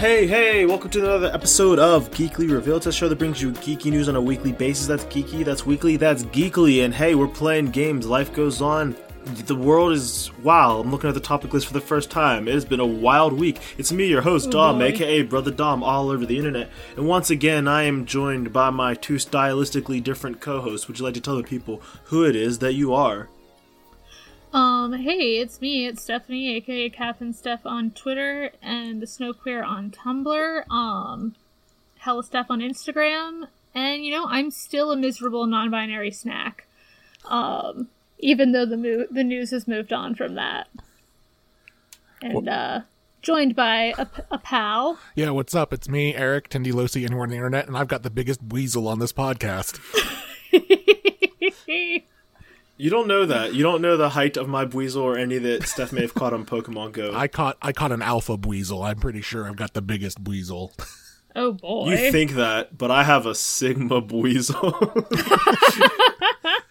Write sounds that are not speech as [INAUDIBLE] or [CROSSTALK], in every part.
Hey, hey, welcome to another episode of Geekly Reveal. It's a show that brings you geeky news on a weekly basis. That's geeky, that's weekly, that's geekly. And hey, we're playing games. Life goes on. The world is wow. I'm looking at the topic list for the first time. It has been a wild week. It's me, your host, oh, Dom, boy. aka Brother Dom, all over the internet. And once again, I am joined by my two stylistically different co hosts. Would you like to tell the people who it is that you are? Um, hey, it's me, it's Stephanie, aka Captain Steph on Twitter, and the Snow Queer on Tumblr, um, Hella Steph on Instagram, and you know, I'm still a miserable non binary snack. Um, even though the mo- the news has moved on from that. And, uh, joined by a, p- a pal. Yeah, what's up? It's me, Eric Tendilosi, anywhere on the internet, and I've got the biggest weasel on this podcast. [LAUGHS] You don't know that. You don't know the height of my Buizel or any that Steph may have caught on Pokemon Go. I caught I caught an alpha weasel. I'm pretty sure I've got the biggest weasel. oh boy. You think that, but I have a Sigma Buizel.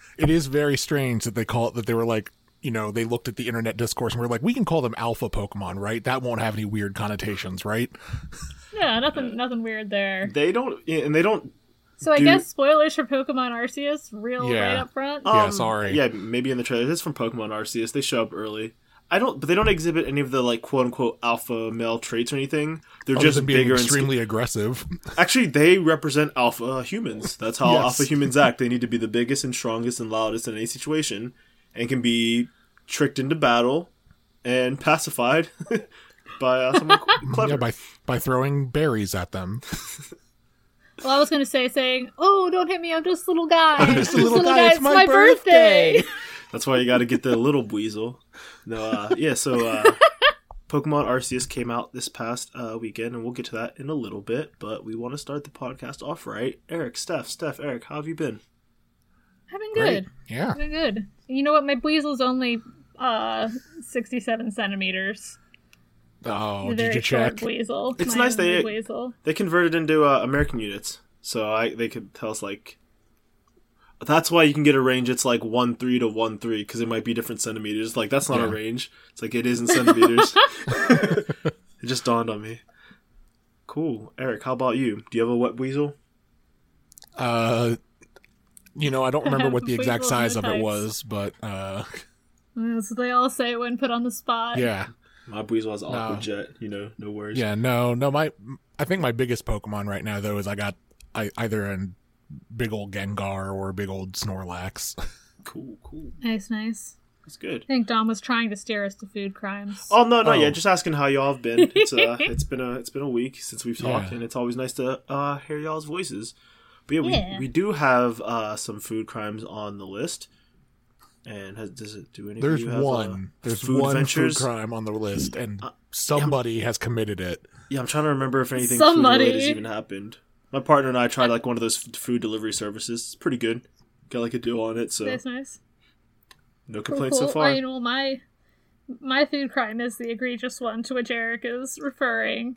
[LAUGHS] it is very strange that they call it that they were like, you know, they looked at the internet discourse and were like, we can call them alpha Pokemon, right? That won't have any weird connotations, right? yeah, nothing nothing weird there. they don't, and they don't. So I Do- guess spoilers for Pokemon Arceus, real Yeah. right up front. Yeah, sorry. Yeah, maybe in the trailer. It's from Pokemon Arceus. They show up early. I don't, but they don't exhibit any of the like quote unquote alpha male traits or anything. They're Other just than being bigger and extremely aggressive. Actually, they represent alpha humans. That's how Yes. alpha humans act. They need to be the biggest and strongest and loudest in any situation, and can be tricked into battle and pacified [LAUGHS] by uh, someone [LAUGHS] clever. yeah, by by throwing berries at them. [LAUGHS] Well, I was gonna say, saying, "Oh, don't hit me! I'm just a little guy. I'm just a little guy. It's my birthday." [LAUGHS] That's why you got to get the little weasel. No, uh, yeah. So, uh, Pokemon Arceus came out this past uh, weekend, and we'll get to that in a little bit. But we want to start the podcast off right. Eric, Steph, Steph, Eric, how have you been? I've been Great. good. Yeah. I've been good. You know what? My Weasel's only uh 67 centimeters. Oh, The did you check? Weasel. It's My nice they- Weasel. They converted into uh, American units, so I they could tell us like. That's why you can get a range. It's like one three to one three because it might be different centimeters. Like that's not a range. It's like it is in [LAUGHS] centimeters. [LAUGHS] it just dawned on me. Cool, Eric. How about you? Do you have a wet weasel? Uh, you know, I don't remember what the exact size of it was, but uh, That's what they all say when put on the spot. yeah, My weasel has aqua No. jet. You know, no worries. yeah, no, no. My, I think my biggest Pokemon right now though is I got I, either a big old Gengar or a big old Snorlax. [LAUGHS] Cool, cool. Nice, nice. That's good. I think Dom was trying to steer us to food crimes. Oh no, no, Oh. yeah. Just asking how y'all have been. It's uh, [LAUGHS] it's been a it's been a week since we've talked, Yeah. and it's always nice to uh hear y'all's voices. But yeah, we we do have uh some food crimes on the list. And has, does it do anything? There's you have, one. uh, There's food one ventures? food crime on the list, and Uh, somebody has committed it. Yeah, I'm trying to remember if anything Somebody. food related has even happened. My partner and I tried like one of those food delivery services. It's pretty good. Got like a deal on it, so That's nice. no complaints cool. so far. I know my my food crime is the egregious one to which Eric is referring.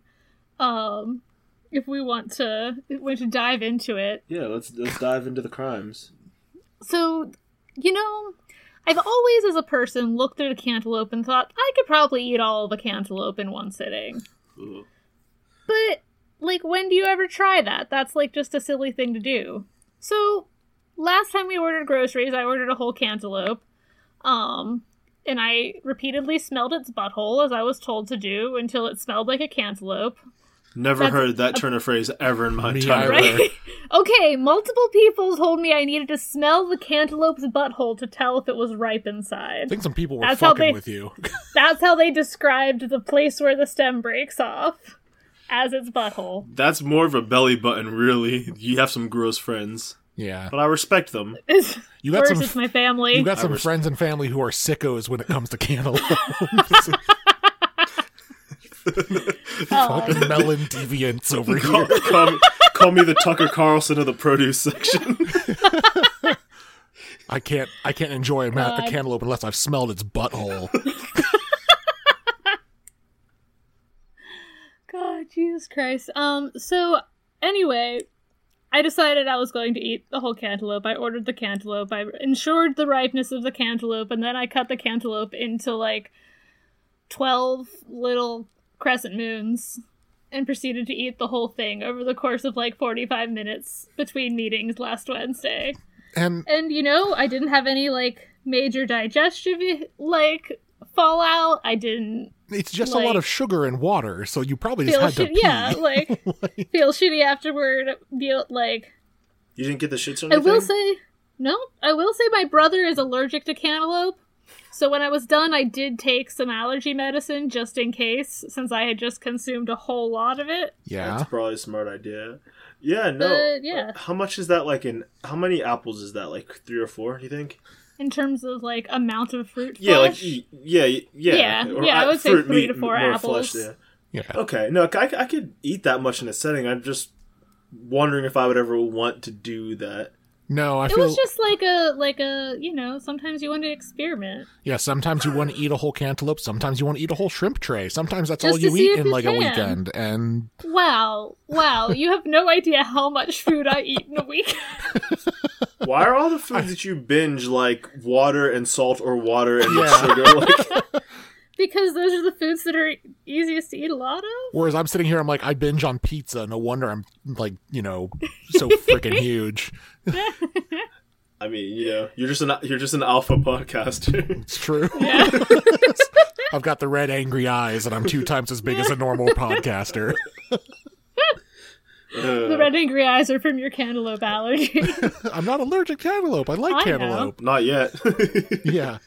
Um, if we want to, if we want to dive into it, Yeah, let's let's dive into the crimes. So, you know, I've always, as a person, looked at a cantaloupe and thought I could probably eat all of a cantaloupe in one sitting. But, like, when do you ever try that? That's, like, just a silly thing to do. So, last time we ordered groceries, I ordered a whole cantaloupe. Um, and I repeatedly smelled its butthole, as I was told to do, until it smelled like a cantaloupe. Never That's heard that turn of phrase ever in my Me entire life. Right? [LAUGHS] okay, multiple people told me I needed to smell the cantaloupe's butthole to tell if it was ripe inside. I think some people were That's how fucking they- with you. [LAUGHS] That's how they described the place where the stem breaks off as its butthole. That's more of a belly button, really. You have some gross friends, yeah, but I respect them. [LAUGHS] you got First, some. it's my family. You got I some res- friends and family who are sickos when it comes to cantaloupe. Oh, Fucking melon deviants over Call, here. call, me, call me the Tucker Carlson of the produce section. I can't. I can't enjoy a, ma- a cantaloupe unless I've smelled its butthole. God, Jesus Christ. Um, so anyway, I decided I was going to eat the whole cantaloupe. I ordered the cantaloupe. I ensured the ripeness of the cantaloupe, and then I cut the cantaloupe into like 12 little crescent moons and proceeded to eat the whole thing over the course of like 45 minutes between meetings last Wednesday. And And you know, I didn't have any like major digestive like fallout. I didn't it's just a lot of sugar and water, so you probably just feel had to shitty. pee. Yeah, [LAUGHS] like feel shitty afterward. Feel like You didn't get the shits or I will say no. I will say my brother is allergic to cantaloupe. So when I was done, I did take some allergy medicine just in case, since I had just consumed a whole lot of it. yeah. That's probably a smart idea. Yeah, no. But, yeah. How much is that like in how many apples is that? Like three or four, do you think? In terms of like amount of fruit Yeah, like flesh. e- yeah, yeah. Yeah, Or, yeah, I uh, would say fruit, three meat, to four apples. Flesh, yeah. Yeah. Okay, no, I, I could eat that much in a setting. I'm just wondering if I would ever want to do that. No, I it feel was just like a like a you know sometimes you want to experiment yeah. Sometimes you want to eat a whole cantaloupe. Sometimes you want to eat a whole shrimp tray. Sometimes that's Just all you eat in you like a weekend. And wow wow you have no idea how much food i eat in a week [LAUGHS] Why are all the foods that you binge like water and salt or water and Yeah. sugar? Like, [LAUGHS] because those are the foods that are easiest to eat a lot of whereas I'm sitting here, I'm like, I binge on pizza. No wonder I'm like, you know, so [LAUGHS] freaking huge. I mean, you know, you're just an you're just an alpha podcaster. It's true. [LAUGHS] yeah [LAUGHS] I've got the red angry eyes, and I'm two times as big as a normal podcaster. Uh, the red angry eyes are from your cantaloupe allergy I'm not allergic to cantaloupe. I like I know. cantaloupe. Not yet. Yeah.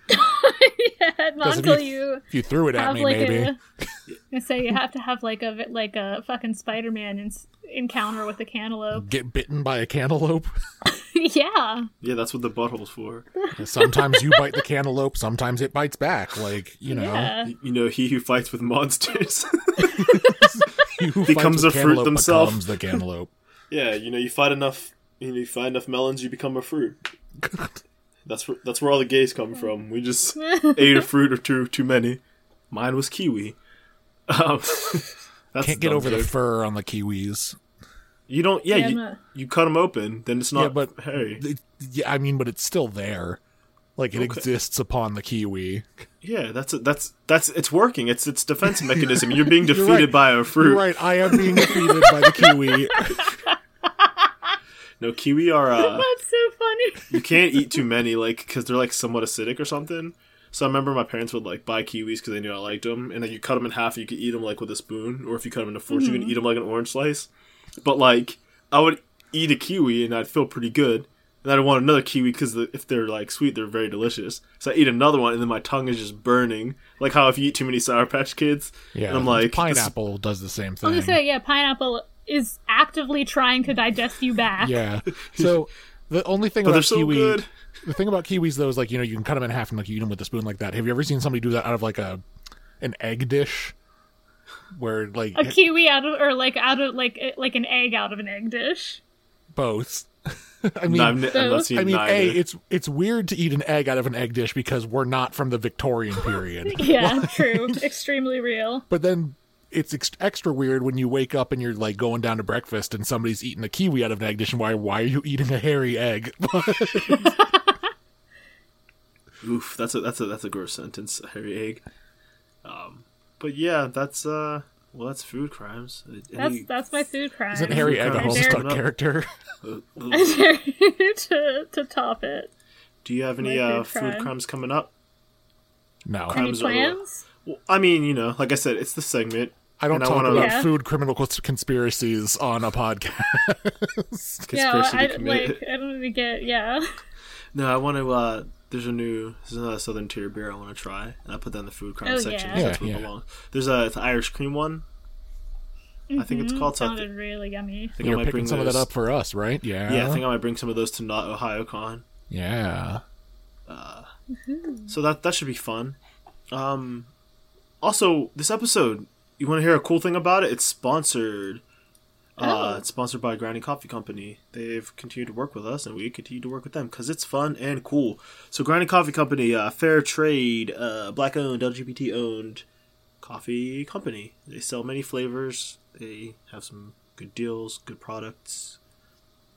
[LAUGHS] yeah not until mean- you If you threw it at me, like maybe. a I [LAUGHS] say you have to have like a like a fucking spider-man in, encounter with a cantaloupe Get bitten by a cantaloupe. [LAUGHS] yeah yeah, that's what the butthole's for. Sometimes you bite the cantaloupe, sometimes it bites back. Like, you know, yeah You know, he who fights with monsters. he who Becomes fights with a fruit themselves. becomes the cantaloupe. yeah, you know, you fight enough. You, know, you find enough melons, you become a fruit. That's where that's where all the gays come from. We just [LAUGHS] ate a fruit or two too many. Mine was kiwi. Um, [LAUGHS] that's Can't get dumb over the fur on the kiwis. You don't. Yeah, Yeah, you, no. you cut them open, then it's not yeah, but hairy. it- yeah, I mean, but it's still there. Like it Okay. exists upon the kiwi. Yeah, that's that's that's it's working. It's its defense mechanism. You're being [LAUGHS] You're defeated right. by a fruit. You're right. I am being defeated by the kiwi. No, kiwi are. Uh, [LAUGHS] that's so funny you can't eat too many, like because they're like somewhat acidic or something. So I remember my parents would like buy kiwis because they knew I liked them, and then you cut them in half. You could eat them like with a spoon, or if you cut them into 4s you Mm-hmm. can eat them like an orange slice. But like, I would eat a kiwi and I'd feel pretty good, and I'd want another kiwi because the, if they're like sweet, they're very delicious. So I eat another one, and then my tongue is just burning, like how if you eat too many Sour Patch Kids. Yeah, and I'm like this- pineapple does the same thing. I was thing. gonna say, yeah, pineapple is actively trying to digest you back. Yeah. So the only thing But about they're so kiwi, good. the thing about kiwis though is like you know you can cut them in half and like you eat them with a spoon like that. Have you ever seen somebody do that out of like a an egg dish, where like A kiwi out of, or like out of, like eh, like an egg out of an egg dish. both? [LAUGHS] I mean, No, I've, n- I've not I mean, neither. a it's it's weird to eat an egg out of an egg dish because we're not from the Victorian period. [LAUGHS] Yeah, true. Extremely real. but then it's ex- extra weird when you wake up and you're like going down to breakfast and somebody's eating a kiwi out of an egg dish and why why are you eating a hairy egg? [LAUGHS] Oof, that's a that's a that's a gross sentence. A hairy egg. Um, but yeah, that's uh, well, that's food crimes. That's Any- that's my food crime. Isn't hairy egg a Crimes. Homestuck Fair. character? uh, [LAUGHS] uh, to to top it. do you have any My uh, food food crime. crimes coming up? No, Any Crimes are- plans? Well, I mean, you know, like I said, it's the segment. I don't and I talk wanna- about Yeah. food criminal conspiracies on a podcast. [LAUGHS] Yeah, I to commit. like. I don't even get. Yeah. [LAUGHS] No, I want to. uh There's a new. There's another Southern Tier beer I want to try, and I put that in the food crime Oh, section. yeah. that's Yeah, what it yeah. belongs. There's a it's an Irish cream one. I think it's called. So I, Sounded really yummy. I think I You're might picking bring some of that up for us, right? Yeah. Yeah, I think I might bring some of those to not Ohayocon. yeah. So that that should be fun. Um, also, this episode, you want to hear a cool thing about it? It's sponsored. Uh, Oh. it's sponsored by Grinding Coffee Company. They've continued to work with us, and we continue to work with them because it's fun and cool. So, Grinding Coffee Company, uh, fair trade, uh, black owned, LGBT owned coffee company. They sell many flavors. They have some good deals, good products.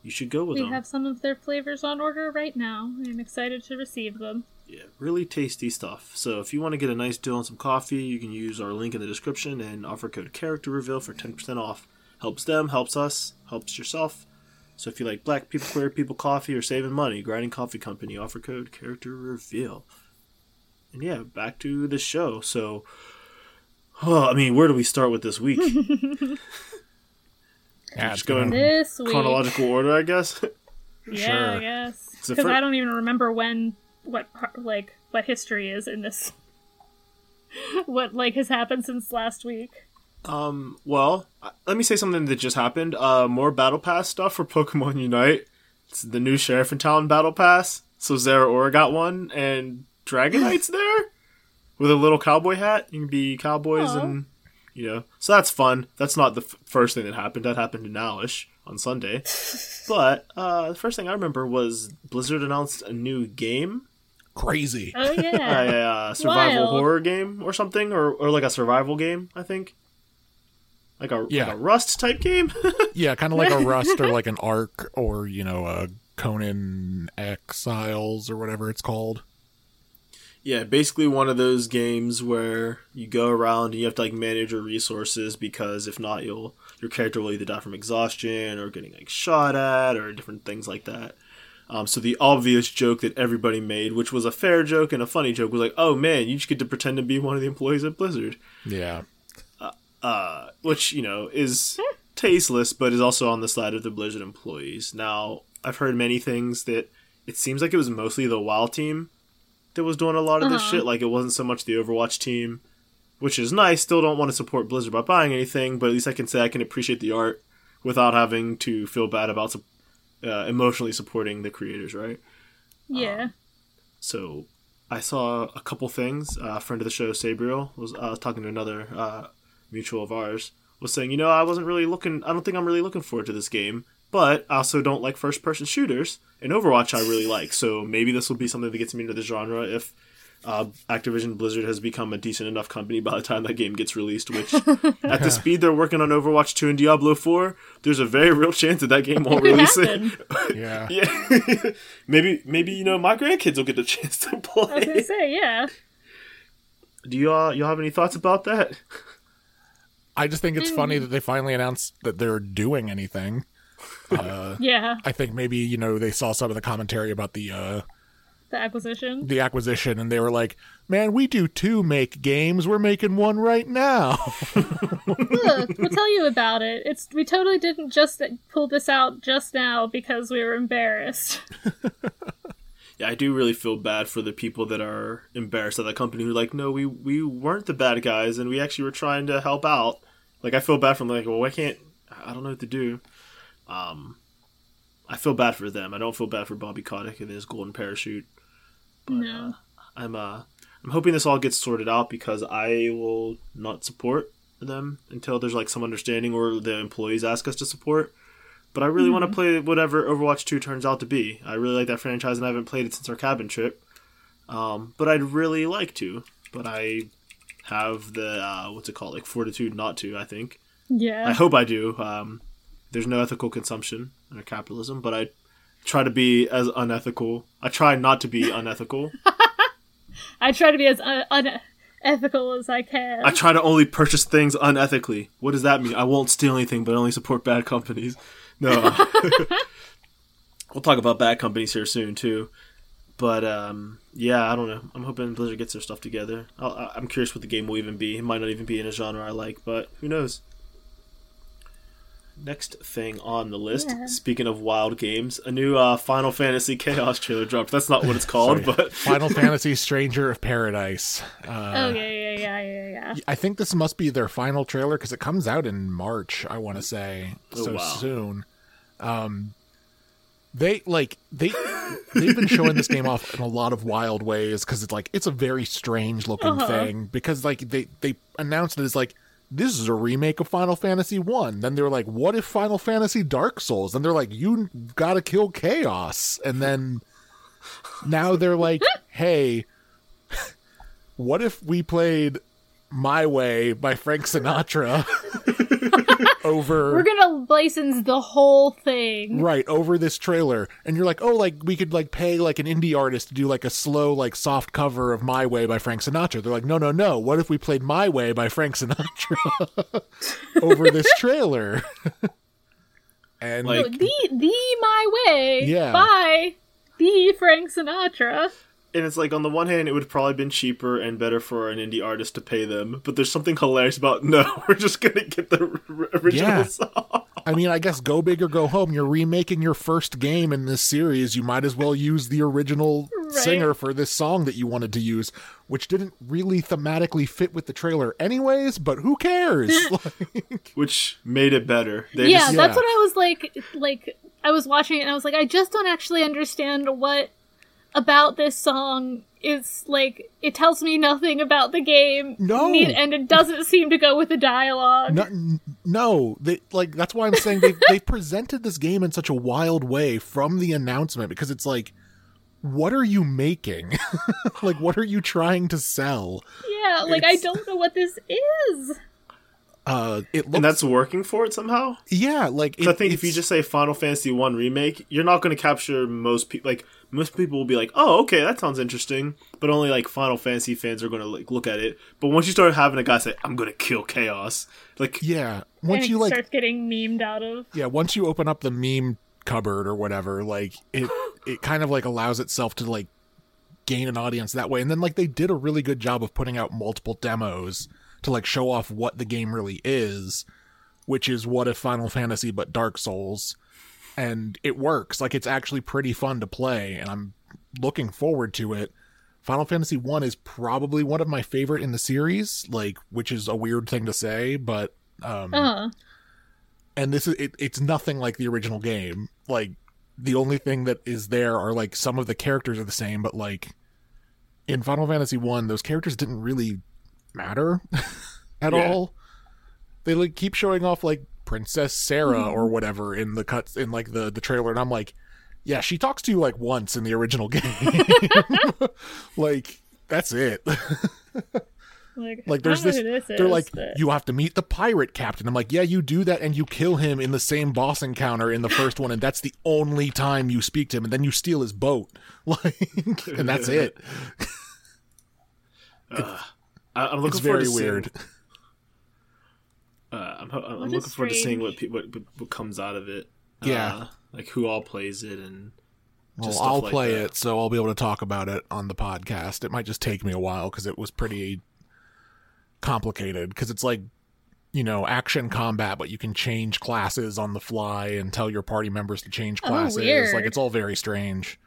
You should go with We them. We have some of their flavors on order right now. I'm excited to receive them. Yeah, really tasty stuff. So if you want to get a nice deal on some coffee, you can use our link in the description and offer code character reveal for 10% off. Helps them, helps us, helps yourself. So if you like black people, queer people coffee, or saving money, Grinding Coffee Company, offer code character reveal. And yeah, back to the show. So, oh, I mean, where do we start with this week? [LAUGHS] Yeah, Just going This week. chronological order, I guess. [LAUGHS] Yeah, Sure. I guess. Because I don't even remember when, what, like, what history is in this. [LAUGHS] what, like, has happened since last week. Um, well, let me say something that just happened. Uh, more Battle Pass stuff for [LAUGHS] Pokemon Unite. It's the new Sheriff in Town Battle Pass. So Zeraora got one, and Dragonite's [SIGHS] there with a little cowboy hat. You can be cowboys Aw. and, you know. So that's fun. That's not the f- first thing that happened. That happened in Nowish on Sunday. [LAUGHS] but uh, the first thing I remember was Blizzard announced a new game. Oh, crazy. [LAUGHS] a yeah. uh, survival Wild. horror game or something, or, or like a survival game, I think. Like a, Yeah. like a Rust type game. [LAUGHS] Yeah, kind of like a [LAUGHS] Rust or like an Ark or you know a Conan Exiles or whatever it's called. yeah, basically one of those games where you go around and you have to like manage your resources because if not, you'll your character will either die from exhaustion or getting like shot at or different things like that. Um, so the obvious joke that everybody made, which was a fair joke and a funny joke, was like, "Oh man, you just get to pretend to be one of the employees at Blizzard." Yeah, uh, which you know is tasteless, but is also on the side of the Blizzard employees. Now, I've heard many things that it seems like it was mostly the WoW team that was doing a lot of this Uh-huh. shit. Like it wasn't so much the Overwatch team, which is nice. Still don't want to support Blizzard by buying anything, but at least I can say I can appreciate the art without having to feel bad about sup- uh, emotionally supporting the creators, right? Yeah. So I saw a couple things. Uh, a friend of the show, Sabriel, was uh, talking to another uh, mutual of ours, was saying, you know, I wasn't really looking. I don't think I'm really looking forward to this game, but I also don't like first person shooters. And Overwatch, I really like. So maybe this will be something that gets me into the genre if. Uh, Activision Blizzard has become a decent enough company by the time that game gets released. Which, [LAUGHS] at the speed they're working on Overwatch 2 and Diablo 4, there's a very real chance that that game won't release it. [LAUGHS] yeah. Yeah, [LAUGHS] maybe maybe you know my grandkids will get the chance to I was play. gonna say, yeah. Do y'all y'all have any thoughts about that? I just think it's funny that they finally announced that they're doing anything. Uh, Yeah. I think maybe you know they saw some of the commentary about the uh, The acquisition. the acquisition, and they were like, "Man, we do two make games. We're making one right now." [LAUGHS] Look, we'll tell you about it. It's we totally didn't just pull this out just now because we were embarrassed. [LAUGHS] Yeah, I do really feel bad for the people that are embarrassed at that company who are like, no, we we weren't the bad guys, and we actually were trying to help out. Like, I feel bad for them. Like, well, I can't. I don't know what to do. Um, I feel bad for them. I don't feel bad for Bobby Kotick and his golden parachute. But, No. uh, I'm uh, I'm hoping this all gets sorted out because I will not support them until there's like some understanding or the employees ask us to support. But I really want to play whatever Overwatch 2 turns out to be. I really like that franchise and I haven't played it since our cabin trip. Um, but I'd really like to. But I have the uh, what's it called, like fortitude not to. I think. Yeah. I hope I do. Um, there's no ethical consumption under capitalism, but I try to be as unethical. I try not to be [LAUGHS] unethical. I try to be as un- unethical as I can. I try to only purchase things unethically. What does that mean? I won't steal anything, but only support bad companies. No. [LAUGHS] we'll talk about bad companies here soon too. But um, yeah, I don't know. I'm hoping Blizzard gets their stuff together. I'll, I- I'm curious what the game will even be. It might not even be in a genre I like, but who knows? Next thing on the list. Yeah. Speaking of wild games, a new uh, Final Fantasy Chaos trailer dropped. That's not what it's called, but [LAUGHS] Final Fantasy Stranger of Paradise. Uh, oh yeah, yeah, yeah, yeah, yeah. I think this must be their final trailer because it comes out in March. I want to say Oh, so wow. soon. Um, they like they they've been showing this game off in a lot of wild ways because it's like it's a very strange looking Uh-huh. thing because like they they announced it as like this is a remake of Final Fantasy One. Then they were like, what if Final Fantasy Dark Souls? And they're like, you got to kill Chaos. And then now they're like, [LAUGHS] hey, [LAUGHS] what if we played My Way by Frank Sinatra [LAUGHS] over We're gonna license the whole thing. right over this trailer and you're like oh like we could like pay like an indie artist to do like a slow like soft cover of my way by frank sinatra they're like no no no what if we played my way by frank sinatra [LAUGHS] over this trailer [LAUGHS] and Like- the the my way. Yeah. By the Frank Sinatra. And it's like on the one hand, it would have probably been cheaper and better for an indie artist to pay them, but there's something hilarious about no, [LAUGHS] we're just gonna get the original Yeah. song. I mean, I guess go big or go home. You're remaking your first game in this series. You might as well use the original Right. singer for this song that you wanted to use, which didn't really thematically fit with the trailer, anyways. But who cares? [LAUGHS] Like, which made it better. They yeah, just, Yeah. that's what I was like. Like I was watching it and I was like, I just don't actually understand what about this song is like. It tells me nothing about the game. No. And it doesn't seem to go with the dialogue. no, no, they like that's why I'm saying they they presented this game in such a wild way from the announcement because it's like. What are you making? [LAUGHS] like, what are you trying to sell? Yeah, like I don't know what this is. Uh, it looks, and that's working for it somehow. yeah, like it- I think if you just say Final Fantasy One remake, you're not going to capture most people. Like most people will be like, "Oh, okay, that sounds interesting," but only like Final Fantasy fans are going to like look at it. But once you start having a guy say, "I'm going to kill chaos," like yeah, once it you like starts getting memed out of. yeah once you open up the meme cupboard or whatever like it [LAUGHS] it kind of like allows itself to like gain an audience that way and then like they did a really good job of putting out multiple demos to like show off what the game really is which is what if final fantasy but dark souls? And it works. Like it's actually pretty fun to play and i'm looking forward to it. Final fantasy 1 is probably one of my favorite in the series like which is a weird thing to say but um Uh, and this is it, it's nothing like the original game. Like the only thing that is there are like some of the characters are the same but like in final fantasy 1 those characters didn't really matter [LAUGHS] at Yeah. all. They like keep showing off like princess sarah mm-hmm. or whatever in the cuts in like the the trailer and i'm like yeah she talks to you like once in the original [LAUGHS] game. [LAUGHS] Like that's it. Like like there's this, don't know who this they're is, like but- you have to meet the pirate captain. I'm like yeah you do that and you kill him in the same boss encounter in the first one and that's the only time you speak to him and then you steal his boat. Like and that's it I, I'm looking it's forward very to seeing- weird [LAUGHS] Uh, I'm, ho- I'm What looking is forward to seeing what, pe- what what comes out of it. Yeah. Uh, like who all plays it and well just stuff i'll like play that. it so i'll be able to talk about it on the podcast it might just take me a while because it was pretty complicated because it's like you know action combat but you can change classes on the fly and tell your party members to change Oh, classes like it's all very strange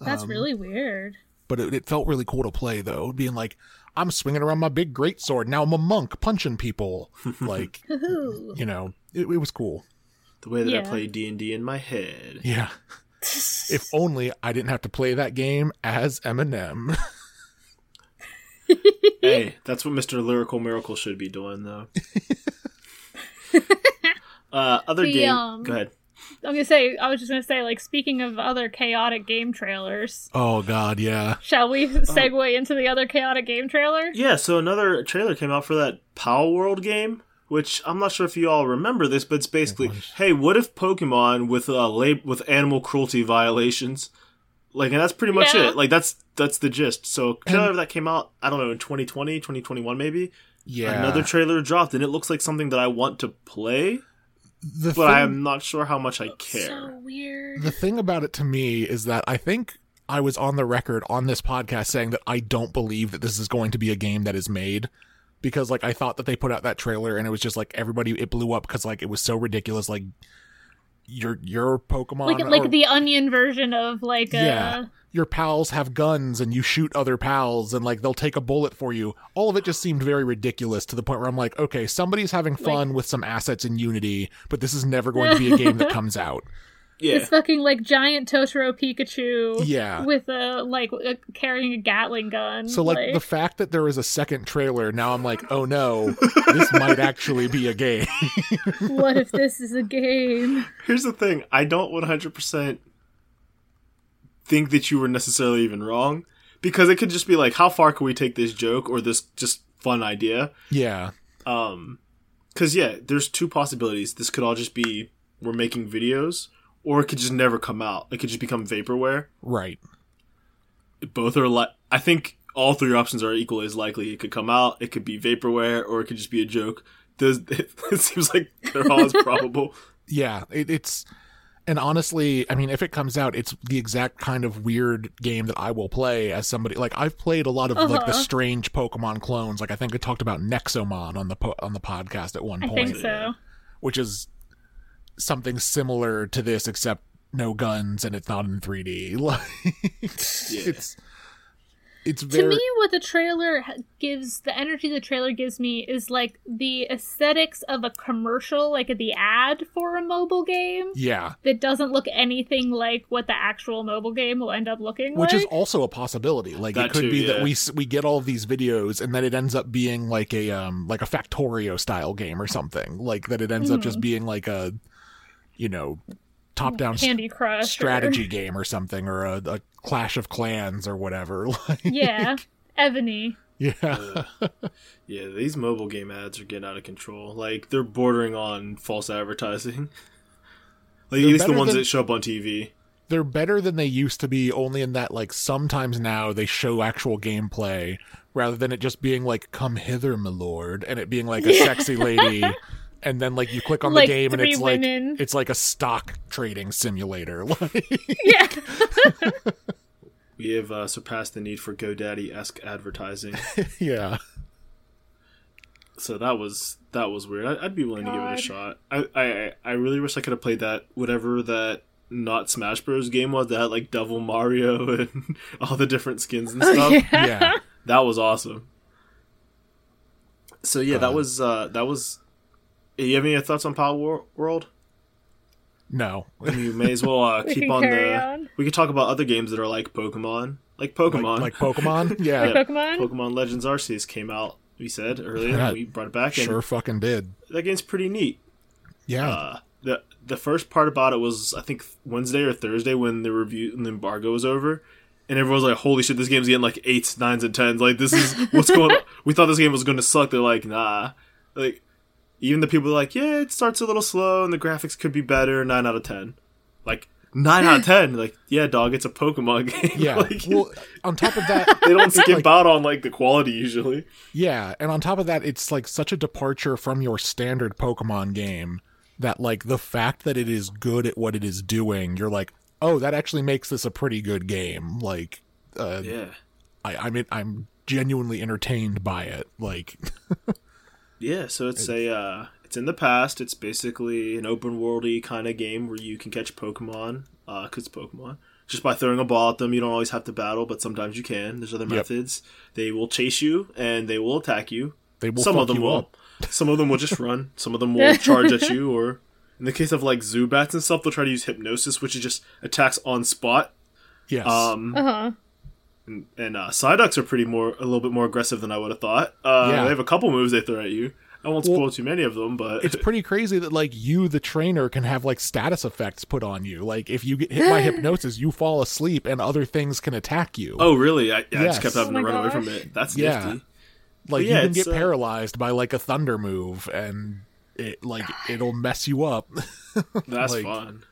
That's um, really weird. but it, it felt really cool to play though being like i'm swinging around my big great sword now i'm a monk punching people [LAUGHS] like you know it, it was cool the way that I Yeah. play D and D in my head. yeah [LAUGHS] if only i didn't have to play that game as eminem [LAUGHS] hey, that's what Mr. Lyrical Miracle should be doing, though. uh, other The, game. um, Go ahead. I'm gonna say, I was just gonna say, like, speaking of other chaotic game trailers, oh god yeah shall we segue into the other chaotic game trailer? Yeah, so another trailer came out for that Palworld game, which I'm not sure if you all remember this, but it's basically, hey, what if Pokemon with uh lab- with animal cruelty violations? Like, and that's pretty much Yeah. it. Like, that's that's the gist. So, trailer that came out, I don't know, in 2020, 2021 maybe. yeah Another trailer dropped, and it looks like something that I want to play, the but thing, I'm not sure how much I care. So weird. the thing about it to me is that i think i was on the record on this podcast saying that i don't believe that this is going to be a game that is made because like i thought that they put out that trailer and it was just like everybody it blew up because like it was so ridiculous like your your pokemon like like or- the onion version of like uh Yeah. Your pals have guns and you shoot other pals and like they'll take a bullet for you. All of it just seemed very ridiculous to the point where I'm like, okay, somebody's having fun with some assets in Unity, but this is never going to be a game that [LAUGHS] comes out. Yeah, It's fucking like giant Totoro Pikachu. Yeah. With a like a, carrying a Gatling gun. So like, the fact that there is a second trailer, now I'm like, oh no, this might actually be a game. [LAUGHS] what if this is a game? here's the thing: I don't 100 percent think that you were necessarily even wrong because it could just be like, how far can we take this joke or this just fun idea? yeah. Um, because yeah, there's two possibilities. This could all just be we're making videos, or it could just never come out. It could just become vaporware. Right. Both are like I think all three options are equally as likely. It could come out, it could be vaporware, or it could just be a joke. Does it, [LAUGHS] it seems like they're all as [LAUGHS] probable. Yeah, it, it's and honestly, I mean, if it comes out, it's the exact kind of weird game that I will play as somebody. Like I've played a lot of like the Uh-huh. strange Pokemon clones. Like I think I talked about Nexomon on the po- on the podcast at one I point, think so. which is something similar to this, except no guns and it's not in 3D. [LAUGHS] Like it's it's To me, what the trailer gives, the energy the trailer gives me is like the aesthetics of a commercial, like the ad for a mobile game yeah. that doesn't look anything like what the actual mobile game will end up looking like. which like. is also a possibility like That it could too, be that we we get all of these videos and then it ends up being like a um like a factorio style game or something like that it ends up just being like a you know top down Candy Crush. or- strategy game or something or a, a clash of clans or whatever [LAUGHS] like yeah. Ebony. yeah Yeah, these mobile game ads are getting out of control. Like they're bordering on false advertising. [LAUGHS] Like at They're least the ones than- that show up on TV. they're better than they used to be only in that like sometimes now they show actual gameplay rather than it just being like come hither my lord and it being like a sexy lady [LAUGHS] and then like you click on Like the game and three it's like it's like a stock trading simulator [LAUGHS] like Yeah. [LAUGHS] We have uh, surpassed the need for GoDaddy esque advertising. [LAUGHS] yeah so that was that was weird. I, I'd be willing to give it a shot. I, I I really wish I could have played that whatever that not Smash Bros game was that had like Devil Mario and all the different skins and stuff. yeah That was awesome. So yeah, that Uh, was uh that was. You have any thoughts on Power Wor- World? no You may as well uh, [LAUGHS] We keep can on the. on. We could talk about other games that are like Pokemon, like Pokemon, like, [LAUGHS] like pokemon yeah Yeah. Pokemon? Pokemon Legends Arceus came out. We said earlier, Yeah. we brought it back, and sure fucking did that game's pretty neat. yeah Uh, the the first part about it was I think Wednesday or Thursday when the review and the embargo was over, and everyone was like, "Holy shit, this game's getting like eights, nines, and tens. Like this is what's going. [LAUGHS] on. We thought this game was going to suck. They're like, nah. Like even the people are like, yeah, it starts a little slow and the graphics could be better. Nine out of ten. Like nine out of ten. Like yeah, dog, it's a Pokemon [LAUGHS] game. yeah like, well on top of that [LAUGHS] they don't skip like- out on like the quality usually. Yeah, and on top of that, it's like such a departure from your standard Pokemon game that like the fact that it is good at what it is doing, you're like, oh, that actually makes this a pretty good game. Like, uh, Yeah. I, I'm I'm genuinely entertained by it. Like, [LAUGHS] Yeah, so it's a uh, it's in the past. It's basically an open worldy kind of game where you can catch Pokemon, uh, 'cause it's Pokemon, just by throwing a ball at them. You don't always have to battle, but sometimes you can. There's other methods. They will chase you and they will attack you. they will Some fuck of them you will. up. [LAUGHS] Some of them will just run. Some of them will [LAUGHS] charge at you, or in the case of like Zubats and stuff, they'll try to use Hypnosis, which is just attacks on spot. Yes. Um, Uh huh. And, and uh, Psyducks are pretty more a little bit more aggressive than I would have thought. Uh, Yeah. They have a couple moves they throw at you. I won't Well, spoil too many of them, but it's pretty crazy that like you the trainer can have like status effects put on you like if you get hit by [LAUGHS] hypnosis you fall asleep and other things can attack you Oh, really? I, yeah, I Yes. just kept having Oh to my run away from it. That's Yeah. nifty. like yeah, you can get uh, paralyzed by like a thunder move and it like it'll mess you up [LAUGHS] That's Like- fun.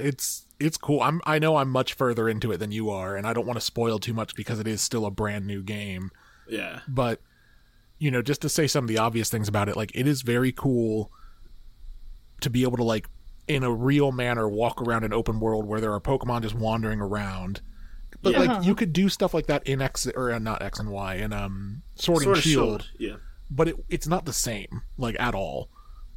it's it's cool i'm i know i'm much further into it than you are and i don't want to spoil too much because it is still a brand new game Yeah. but you know just to say some of the obvious things about it like it is very cool to be able to like in a real manner walk around an open world where there are pokemon just wandering around but Yeah. like you could do stuff like that in x or uh, not x and y and um sword, Sword and shield Yeah. but it, it's not the same like at all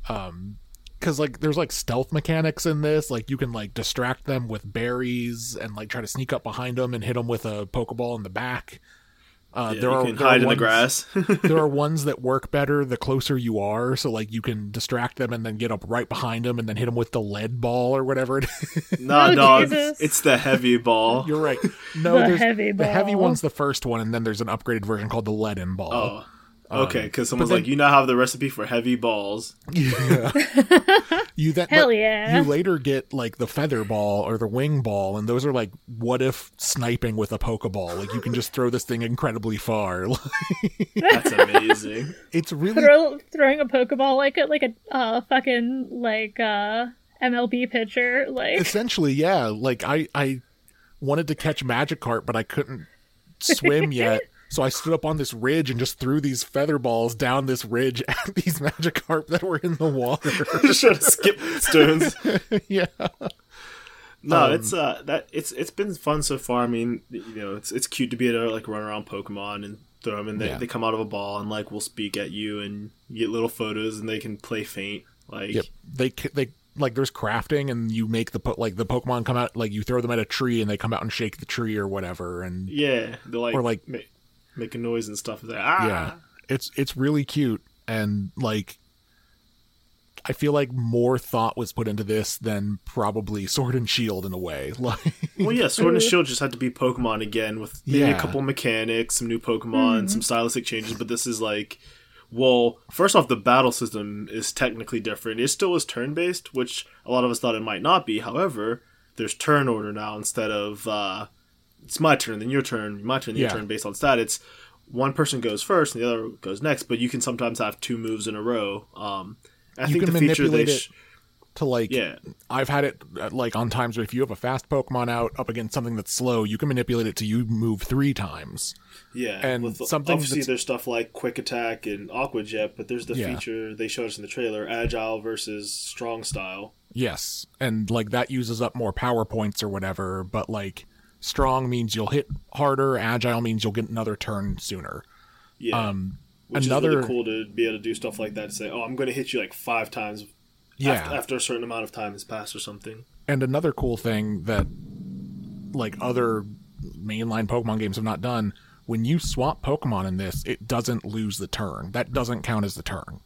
um because like there's like stealth mechanics in this like you can like distract them with berries and like try to sneak up behind them and hit them with a pokeball in the back uh yeah there you are can there are hide in the grass. [LAUGHS] there are ones that work better the closer you are so like you can distract them and then get up right behind them and then hit them with the lead ball or whatever it is [LAUGHS] nah, Oh, dog. It's the heavy ball. you're right [LAUGHS] no The there's heavy the heavy one's the first one and then there's an upgraded version called the leaden ball Oh. Okay, because someone's then- like, you now have the recipe for heavy balls. Yeah. [LAUGHS] you that Hell yeah. You later get like the feather ball or the wing ball, and those are like what if sniping with a pokeball? Like you can just throw this thing incredibly far. [LAUGHS] That's amazing. [LAUGHS] it's really Throw, throwing a Pokeball like a like a uh, fucking like uh MLB pitcher. Like essentially yeah. Like I I wanted to catch Magikarp, but I couldn't swim yet. So I stood up on this ridge and just threw these feather balls down this ridge [LAUGHS] at these Magikarp that were in the water. [LAUGHS] Just trying to skip [LAUGHS] stones. yeah. No, Um, it's uh that it's it's been fun so far. I mean, you know, it's it's cute to be able to like run around Pokemon and throw them, and they, Yeah. they come out of a ball and like will speak at you, and you get little photos, and they can play faint. Like, Yep. They they like there's crafting and you make the po- like the Pokemon come out like you throw them at a tree and they come out and shake the tree or whatever and yeah, like Or, like- ma- make a noise and stuff. Like, ah, yeah, it's it's really cute and like I feel like more thought was put into this than probably Sword and Shield in a way. [LAUGHS] Like Well, yeah, Sword and Shield just had to be Pokemon again with maybe Yeah. a couple mechanics, some new Pokemon, some stylistic changes. But this is like, well, first off, the battle system is technically different. It still is turn based, which a lot of us thought it might not be. However, there's turn order now instead of uh, it's my turn, then your turn, my turn, then your Yeah. turn based on stat. It's one person goes first and the other goes next, but you can sometimes have two moves in a row. Um, I You think can the feature they manipulate sh- it to like yeah. I've had it uh, like on times where if you have a fast Pokemon out up against something that's slow, you can manipulate it to you move three times. Yeah, And with, something obviously there's stuff like quick attack and aqua jet, but there's the Yeah. feature they showed us in the trailer: agile versus strong style. Yes, and like that uses up more power points or whatever, but like strong means you'll hit harder, agile means you'll get another turn sooner. Yeah, Um which another- is really cool to be able to do stuff like that. Say, oh, I'm going to hit you like five times. yeah. after, after a certain amount of time has passed or something. and another cool thing that like other mainline Pokemon games have not done, when you swap Pokemon in this, it doesn't lose the turn. That doesn't count as the turn.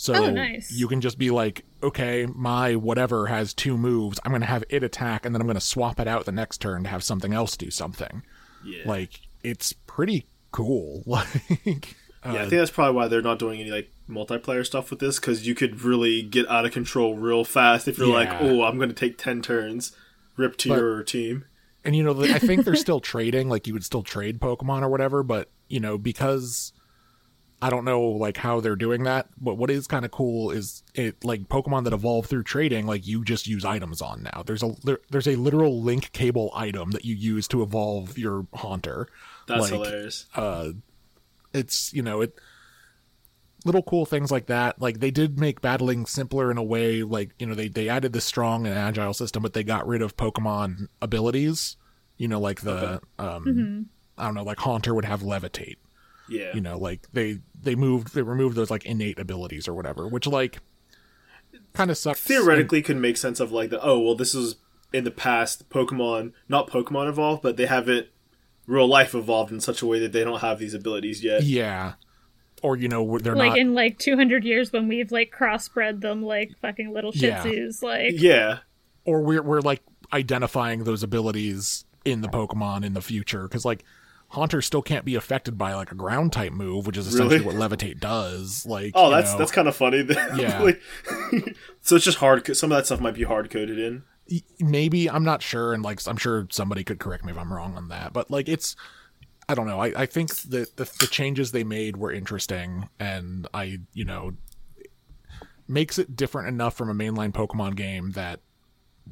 So Oh, nice. you can just be like, okay, my whatever has two moves. I'm going to have it attack, and then I'm going to swap it out the next turn to have something else do something. Yeah, Like it's pretty cool. [LAUGHS] Like yeah. I uh, think that's probably why they're not doing any like multiplayer stuff with this because you could really get out of control real fast if you're like, oh, I'm going to take ten turns, rip to But- your team. and you know i think they're [LAUGHS] still trading like you would still trade pokemon or whatever but you know because i don't know like how they're doing that but what is kind of cool is it like pokemon that evolve through trading like you just use items on now. There's a there, there's a literal link cable item that you use to evolve your haunter. That's like, hilarious. uh it's you know it little cool things like that. Like they did make battling simpler in a way like you know they they added the strong and agile system but they got rid of pokemon abilities you know like the um i don't know like haunter would have levitate Yeah, you know like they they moved they removed those like innate abilities or whatever which like kind of sucks. Theoretically could make sense of like the oh well this is in the past pokemon not pokemon evolved but they haven't real life evolved in such a way that they don't have these abilities yet. Yeah. Or you know they're like not in like 200 years when we've like crossbred them like fucking little Shih Yeah. Like yeah. Or we're we're like identifying those abilities in the Pokemon in the future because like Haunter still can't be affected by like a ground type move, which is essentially Really? what Levitate does. Like, oh that's know, that's kind of funny [LAUGHS] Yeah. [LAUGHS] So it's just hard some of that stuff might be hard coded in maybe I'm not sure, and like I'm sure somebody could correct me if I'm wrong on that, but like it's I don't know. I, I think that the, the changes they made were interesting, and I you know makes it different enough from a mainline Pokemon game that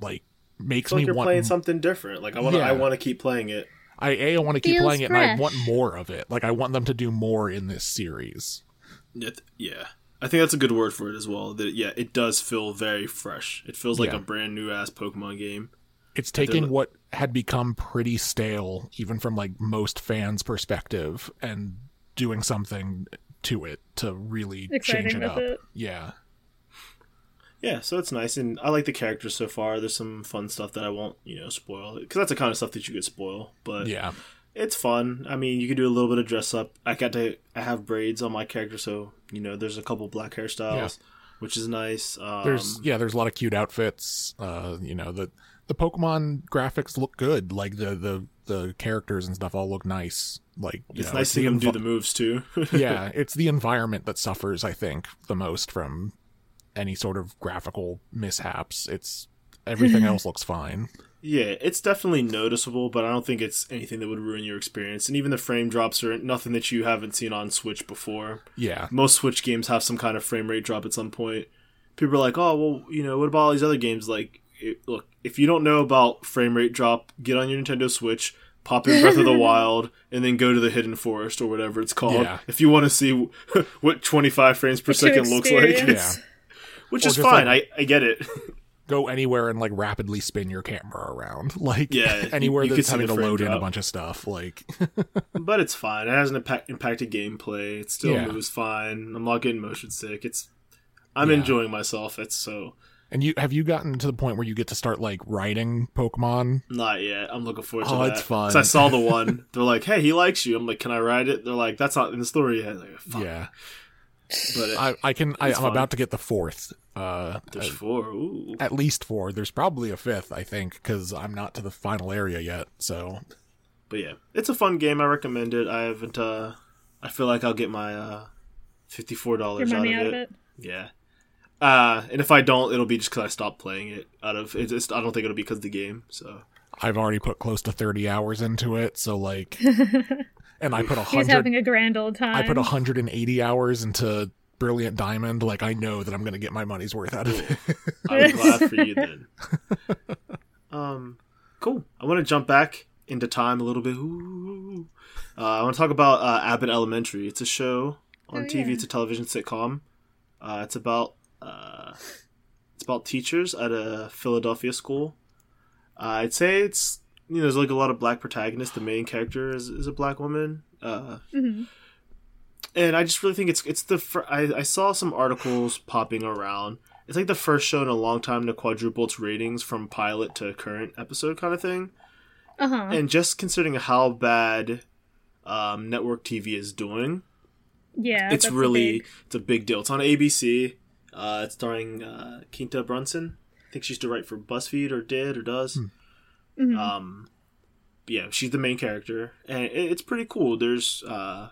like makes like me you're want playing something different like i want to i want to keep playing it I a I want to keep Feels playing it, and I want more of it. Like I want them to do more in this series. Yeah i think that's a good word for it as well that yeah it does feel very fresh it feels like Yeah. a brand new ass pokemon game It's taking li- what had become pretty stale, even from like most fans' perspective, and doing something to it to really change it up. it. Yeah, Yeah, so it's nice, and I like the characters so far. There's some fun stuff that I won't, you know, spoil because that's the kind of stuff that you could spoil. But yeah, it's fun. I mean, you can do a little bit of dress up. I got to, I have braids on my character, so you know, there's a couple black hairstyles, which is nice. Um, there's yeah, there's a lot of cute outfits. Uh, you know the the Pokemon graphics look good. Like the the the characters and stuff all look nice. Like, you It's know, nice to see the him do the moves too. [LAUGHS] yeah, it's the environment that suffers, I think, the most from any sort of graphical mishaps. It's everything mm-hmm. else looks fine. Yeah, it's definitely noticeable, but I don't think it's anything that would ruin your experience. And even the frame drops are nothing that you haven't seen on Switch before. Yeah, Most Switch games have some kind of frame rate drop at some point. People are like, "Oh, well, you know, what about all these other games?" Like, it, look, if you don't know about frame rate drop, get on your Nintendo Switch, pop in Breath of the [LAUGHS] Wild, and then go to the Hidden Forest or whatever it's called. Yeah. If you want to see [LAUGHS] what 25 frames per To second looks like, yeah. Which Or is fine. like- I I get it. Go anywhere and like rapidly spin your camera around, [LAUGHS] like Yeah, anywhere you could that's having to load in a bunch of stuff. Like, [LAUGHS] but it's fine. It hasn't impact, impacted gameplay. It still Yeah. moves fine. I'm not getting motion sick. It's I'm Yeah. enjoying myself. It's so and you have you gotten to the point where you get to start like riding Pokemon? not yet. I'm looking forward to Oh, that. it's fun. I saw the [LAUGHS] one. They're like, "Hey, he likes you." I'm like, "Can I ride it?" They're like, "That's not in the story yet." Like. Yeah, But it, I, I can. I, I'm about to get the fourth. Uh, there's four. Ooh. at least four. There's probably a fifth, I think, because I'm not to the final area yet. So But yeah, it's a fun game. I recommend it. I haven't. uh I feel like I'll get my uh fifty four dollars out, of, out it. of it. Yeah. Uh, and if I don't, it'll be just because I stopped playing it. Out of it's, it's I don't think it'll be because of the game. So I've already put close to 30 hours into it. So like, [LAUGHS] and I put a [LAUGHS] He's hundred. having a grand old time. I put 180 hours into Brilliant Diamond. Like I know that I'm gonna get my money's worth out of it. [LAUGHS] I'm glad for you then. [LAUGHS] Um, cool. I want to jump back into time a little bit. Ooh. Uh, I want to talk about uh, Abbott Elementary. It's a show on Oh, TV. yeah. It's a television sitcom. Uh, it's about uh, it's about teachers at a Philadelphia school. Uh, I'd say it's you know there's like a lot of black protagonists. The main character is, is a black woman. Uh, Mhm. and I just really think it's it's the fir- I, I saw some articles popping around. It's like the first show in a long time to quadruple its ratings from pilot to current episode kind of thing. Uh-huh. And just considering how bad um, network TV is doing, yeah. it's really big- it's a big deal. It's on ABC. Uh, it's starring uh, Quinta Brunson. I think she used to write for BuzzFeed or did or does. Mhm. Um, yeah, she's the main character, and it's pretty cool. There's, uh,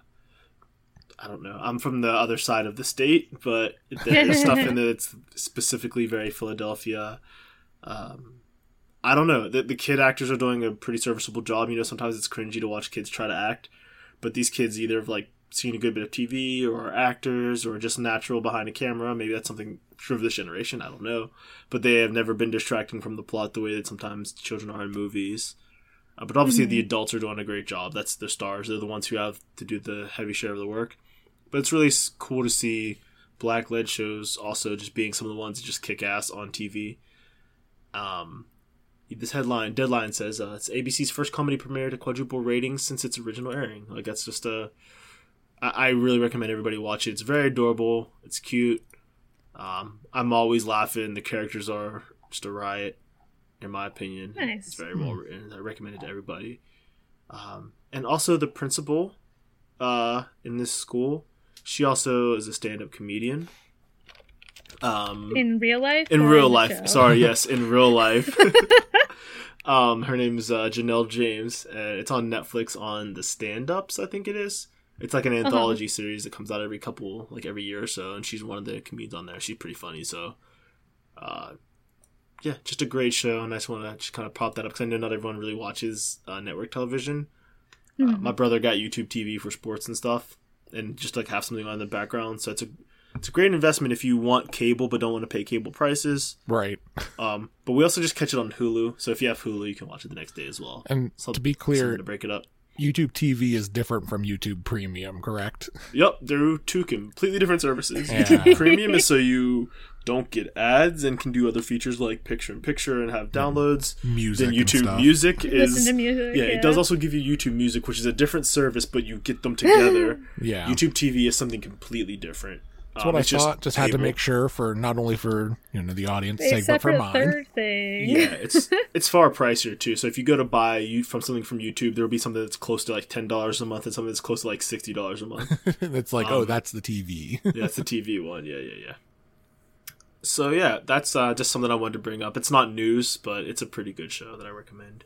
I don't know, I'm from the other side of the state, but there's [LAUGHS] stuff in there that's specifically very Philadelphia. Um, I don't know. The, the kid actors are doing a pretty serviceable job. You know, sometimes it's cringy to watch kids try to act, but these kids either have like seen a good bit of TV or are actors or just natural behind a camera. Maybe that's something true of this generation. I don't know, but they have never been distracting from the plot the way that sometimes children are in movies. Uh, but obviously, the adults are doing a great job. That's the stars. They're the ones who have to do the heavy share of the work. But it's really cool to see black led shows also just being some of the ones that just kick ass on TV. Um, this headline deadline says uh, it's ABC's first comedy premiere to quadruple ratings since its original airing. Like that's just a. I, I really recommend everybody watch it. It's very adorable. It's cute. Um, I'm always laughing. The characters are just a riot, in my opinion. Nice. It's very well written. I recommend it to everybody. Um, and also the principal uh, in this school, she also is a stand-up comedian. Um, in real life. in real the life. show? Sorry, yes, in real [LAUGHS] life. [LAUGHS] um, her name's uh, Janelle James. Uh, it's on Netflix on the Stand Ups, I think it is. It's like an Uh-huh. anthology series that comes out every couple, like every year or so, and she's one of the comedians on there. She's pretty funny, so. Uh, yeah, just a great show, and I just want to just kind of prop that up because I know not everyone really watches uh, network television. Uh, Mhm. my brother got YouTube TV for sports and stuff, and just like have something on in the background. So it's a it's a great investment if you want cable but don't want to pay cable prices. right. [LAUGHS] Um, but we also just catch it on Hulu, so if you have Hulu, you can watch it the next day as well. And so to be clear, to break it up. YouTube TV is different from YouTube Premium, correct? Yep, they're two completely different services. Yeah. YouTube Premium is so you don't get ads and can do other features like picture in picture and have downloads. Mm. Music. Then and YouTube stuff. Music Listen is to music. yeah, it does also give you YouTube Music, which is a different service, but you get them together. [LAUGHS] Yeah. YouTube TV is something completely different. That's what I it's thought. Just had to make sure for not only for you know the audience sake, but for for mine. third thing. Yeah, [LAUGHS] it's it's far pricier too. So if you go to buy you from something from YouTube, there will be something that's close to like ten dollars a month and something that's close to like sixty dollars a month. [LAUGHS] it's like, Um, oh, that's the TV. [LAUGHS] yeah, that's the TV one. Yeah, yeah, yeah. So yeah, that's uh, just something I wanted to bring up. It's not news, but it's a pretty good show that I recommend.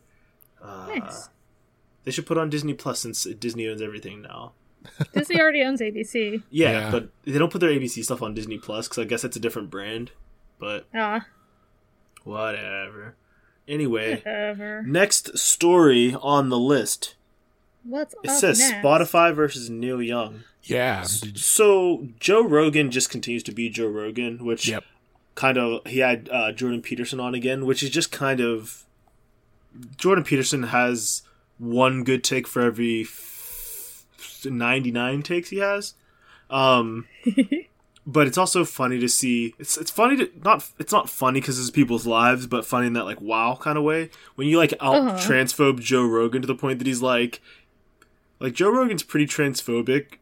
Uh, Nice. They should put on Disney Plus since Disney owns everything now. [LAUGHS] Disney already owns ABC. Yeah, Yeah. but they don't put their ABC stuff on Disney Plus because I guess it's a different brand. But Ah, whatever. Anyway, whatever. next story on the list. What's It up says next? Spotify versus Neil Young. Yeah. So Joe Rogan just continues to be Joe Rogan, which Yep. kind of he had uh, Jordan Peterson on again, which is just kind of Jordan Peterson has one good take for every f- 99 takes he has. Um [LAUGHS] but it's also funny to see it's it's funny to not it's not funny cuz it's people's lives, but funny in that like wow kind of way when you like out Uh-huh. transphobe Joe Rogan to the point that he's like like Joe Rogan's pretty transphobic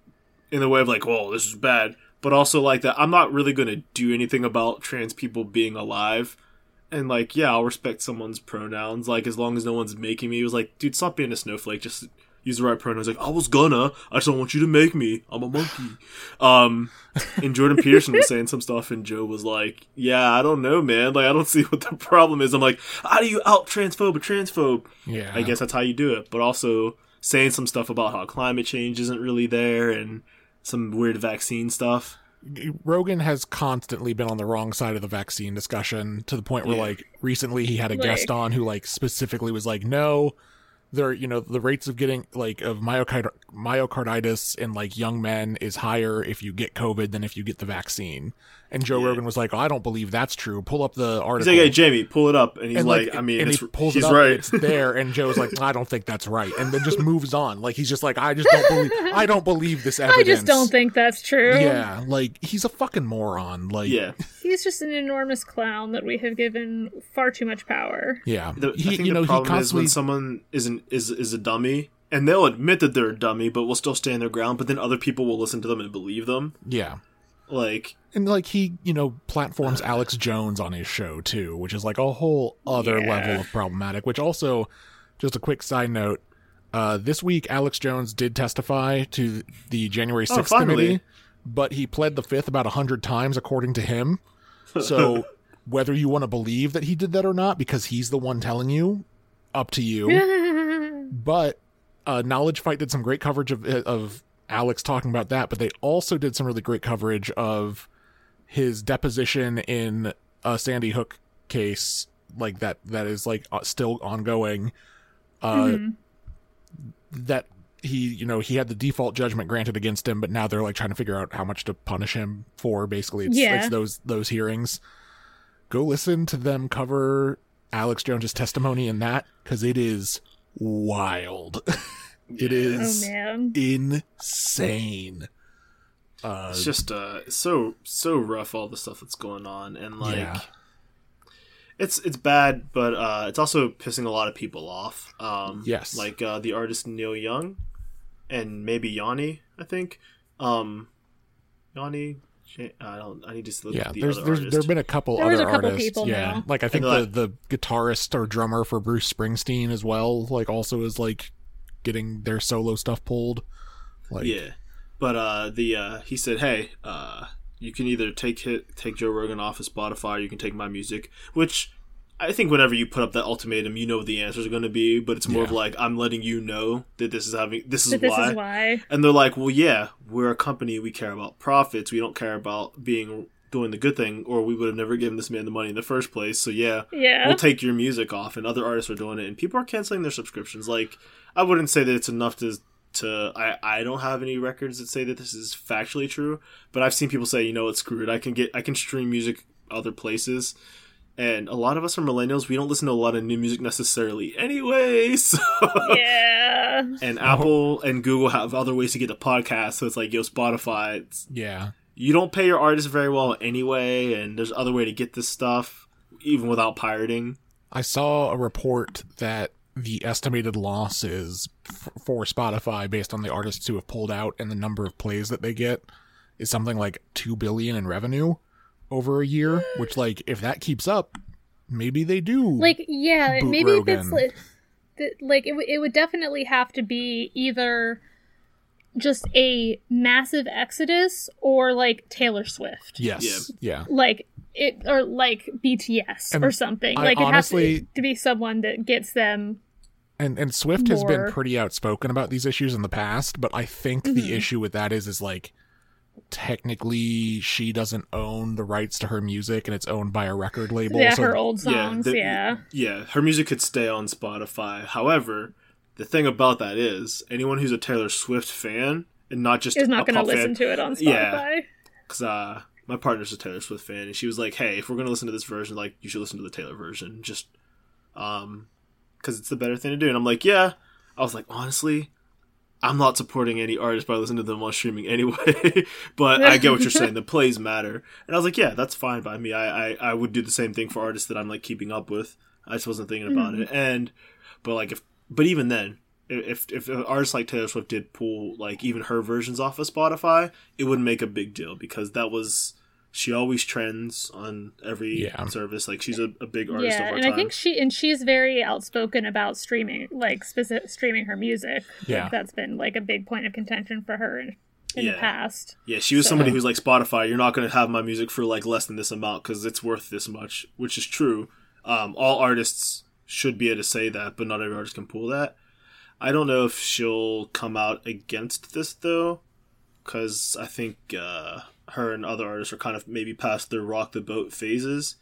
in the way of like, "Oh, this is bad," but also like that I'm not really going to do anything about trans people being alive. And like, yeah, I'll respect someone's pronouns like as long as no one's making me. He was like, "Dude, stop being a snowflake. Just use the right pronouns." Like, "I was gonna. I just don't want you to make me. I'm a monkey." Um, and Jordan [LAUGHS] Peterson was saying some stuff, and Joe was like, "Yeah, I don't know, man. Like, I don't [LAUGHS] see what the problem is." I'm like, "How do you out transphobe a transphobe?" yeah. I guess that's how you do it. But also saying some stuff about how climate change isn't really there and some weird vaccine stuff. Rogan has constantly been on the wrong side of the vaccine discussion to the point where Yeah. like recently he had a Like- guest on who like specifically was like no there you know the rates of getting like of myocard- myocarditis in like young men is higher if you get covid than if you get the vaccine and Joe Yeah. Rogan was like oh, I don't believe that's true pull up the He's article like, "Hey, Jamie, pull it up," and he's and like, "I mean, and it's, he pulls he's it up, right." It's there, and Joe's like, "I don't think that's right," and then just moves on. Like he's just like, "I just don't believe. I don't believe this evidence." [LAUGHS] I just don't think that's true. Yeah, like he's a fucking moron. Like, yeah, He's just an enormous clown that we have given far too much power. yeah. the, he, I think you know, the he problem is when someone is an, is is a dummy, and they'll admit that they're a dummy, but will still stand their ground. But then other people will listen to them and believe them. yeah, Like, and like he, you know, platforms Alex Jones on his show too, which is like a whole other Yeah. level of problematic. Which also, just a quick side note. Uh, this week, Alex Jones did testify to the January Oh, 6th finally. committee, but he pled the fifth about a hundred times, according to him. So [LAUGHS] whether you want to believe that he did that or not, because he's the one telling you, up to you. [LAUGHS] but uh, Knowledge Fight did some great coverage of of Alex talking about that, but they also did some really great coverage of his deposition in a Sandy Hook case, like that that is like uh, still ongoing. Uh, That he, you know, he had the default judgment granted against him, but now they're like trying to figure out how much to punish him for. Basically, it's, Yeah. it's those those hearings. Go listen to them cover Alex Jones's testimony in that because it is wild. [LAUGHS] it oh man. insane. Uh, it's just uh, so so rough all the stuff that's going on, and like. Yeah. It's it's bad, but uh, it's also pissing a lot of people off. Um, Yes. like uh, the artist Neil Young, and maybe Yanni. I think um, Yanni. I don't. I need to look yeah, at the there's other there's artist. there's been a couple There was other a couple artists. people yeah, now. like I think And the the guitarist or drummer for Bruce Springsteen as well. Like also is like getting their solo stuff pulled. Like Yeah, but uh, the uh, he said, "Hey, uh, you can either take hit, take Joe Rogan off of Spotify, or you can take my music." Which I think whenever you put up that ultimatum, you know what the answers are going to be. But it's more of like I'm letting you know that this is having this is But this why. is why. And they're like, "Well, yeah, we're a company. We care about profits. We don't care about being doing the good thing, or we would have never given this man the money in the first place." So yeah, Yeah. we'll take your music off and other artists are doing it and people are canceling their subscriptions like i wouldn't say that it's enough to to i i don't have any records that say that this is factually true but i've seen people say you know what screw it i can get i can stream music other places. And a lot of us are millennials we don't listen to a lot of new music necessarily anyway [LAUGHS] so. Yeah. and apple and google have other ways to get the podcast so it's like yo spotify it's, yeah, you don't pay your artists very well anyway and there's other way to get this stuff even without pirating. I saw a report that the estimated losses f- for Spotify based on the artists who have pulled out and the number of plays that they get is something like 2 billion in revenue over a year, which like if that keeps up, maybe they do. Like yeah, Boot maybe if it's like, th- like it, w- it would definitely have to be either just a massive exodus or like Taylor Swift. yes. Yeah. Like it or like BTS And or something. I like it honestly- has to, to be someone that gets them And and Swift has been pretty outspoken about these issues in the past, but I think Mm-hmm. the issue with that is is like technically she doesn't own the rights to her music and it's owned by a record label. yeah, so her old songs. the- Yeah, yeah. Her music could stay on Spotify. However, the thing about that is, anyone who's a Taylor Swift fan and not just is a not going to listen fan, to it on Spotify. Yeah. Spotify. because uh, my partner's a Taylor Swift fan, and she was like, "Hey, if we're gonna listen to this version, like, you should listen to the Taylor version, just um, because it's the better thing to do." And I'm like, "Yeah." I was like, honestly, I'm not supporting any artist by listening to them on streaming anyway. [LAUGHS] but I get what you're saying. The plays matter, and I was like, "Yeah, that's fine by me. I I, I would do the same thing for artists that I'm like keeping up with. I just wasn't thinking about mm-hmm. it, and but like if but even then." If if an artist like Taylor Swift did pull like even her versions off of Spotify, it wouldn't make a big deal because that was she always trends on every Yeah. service. Like she's a, a big artist Yeah, of our and time. I think she and she's very outspoken about streaming, like specific streaming her music. Yeah. like, that's been like a big point of contention for her in, in the past. yeah, she was So- somebody who's like Spotify. You're not going to have my music for like less than this amount because it's worth this much, which is true. Um, all artists should be able to say that, but not every artist can pull that. I don't know if she'll come out against this though, because I think uh, her and other artists are kind of maybe past their rock the boat phases.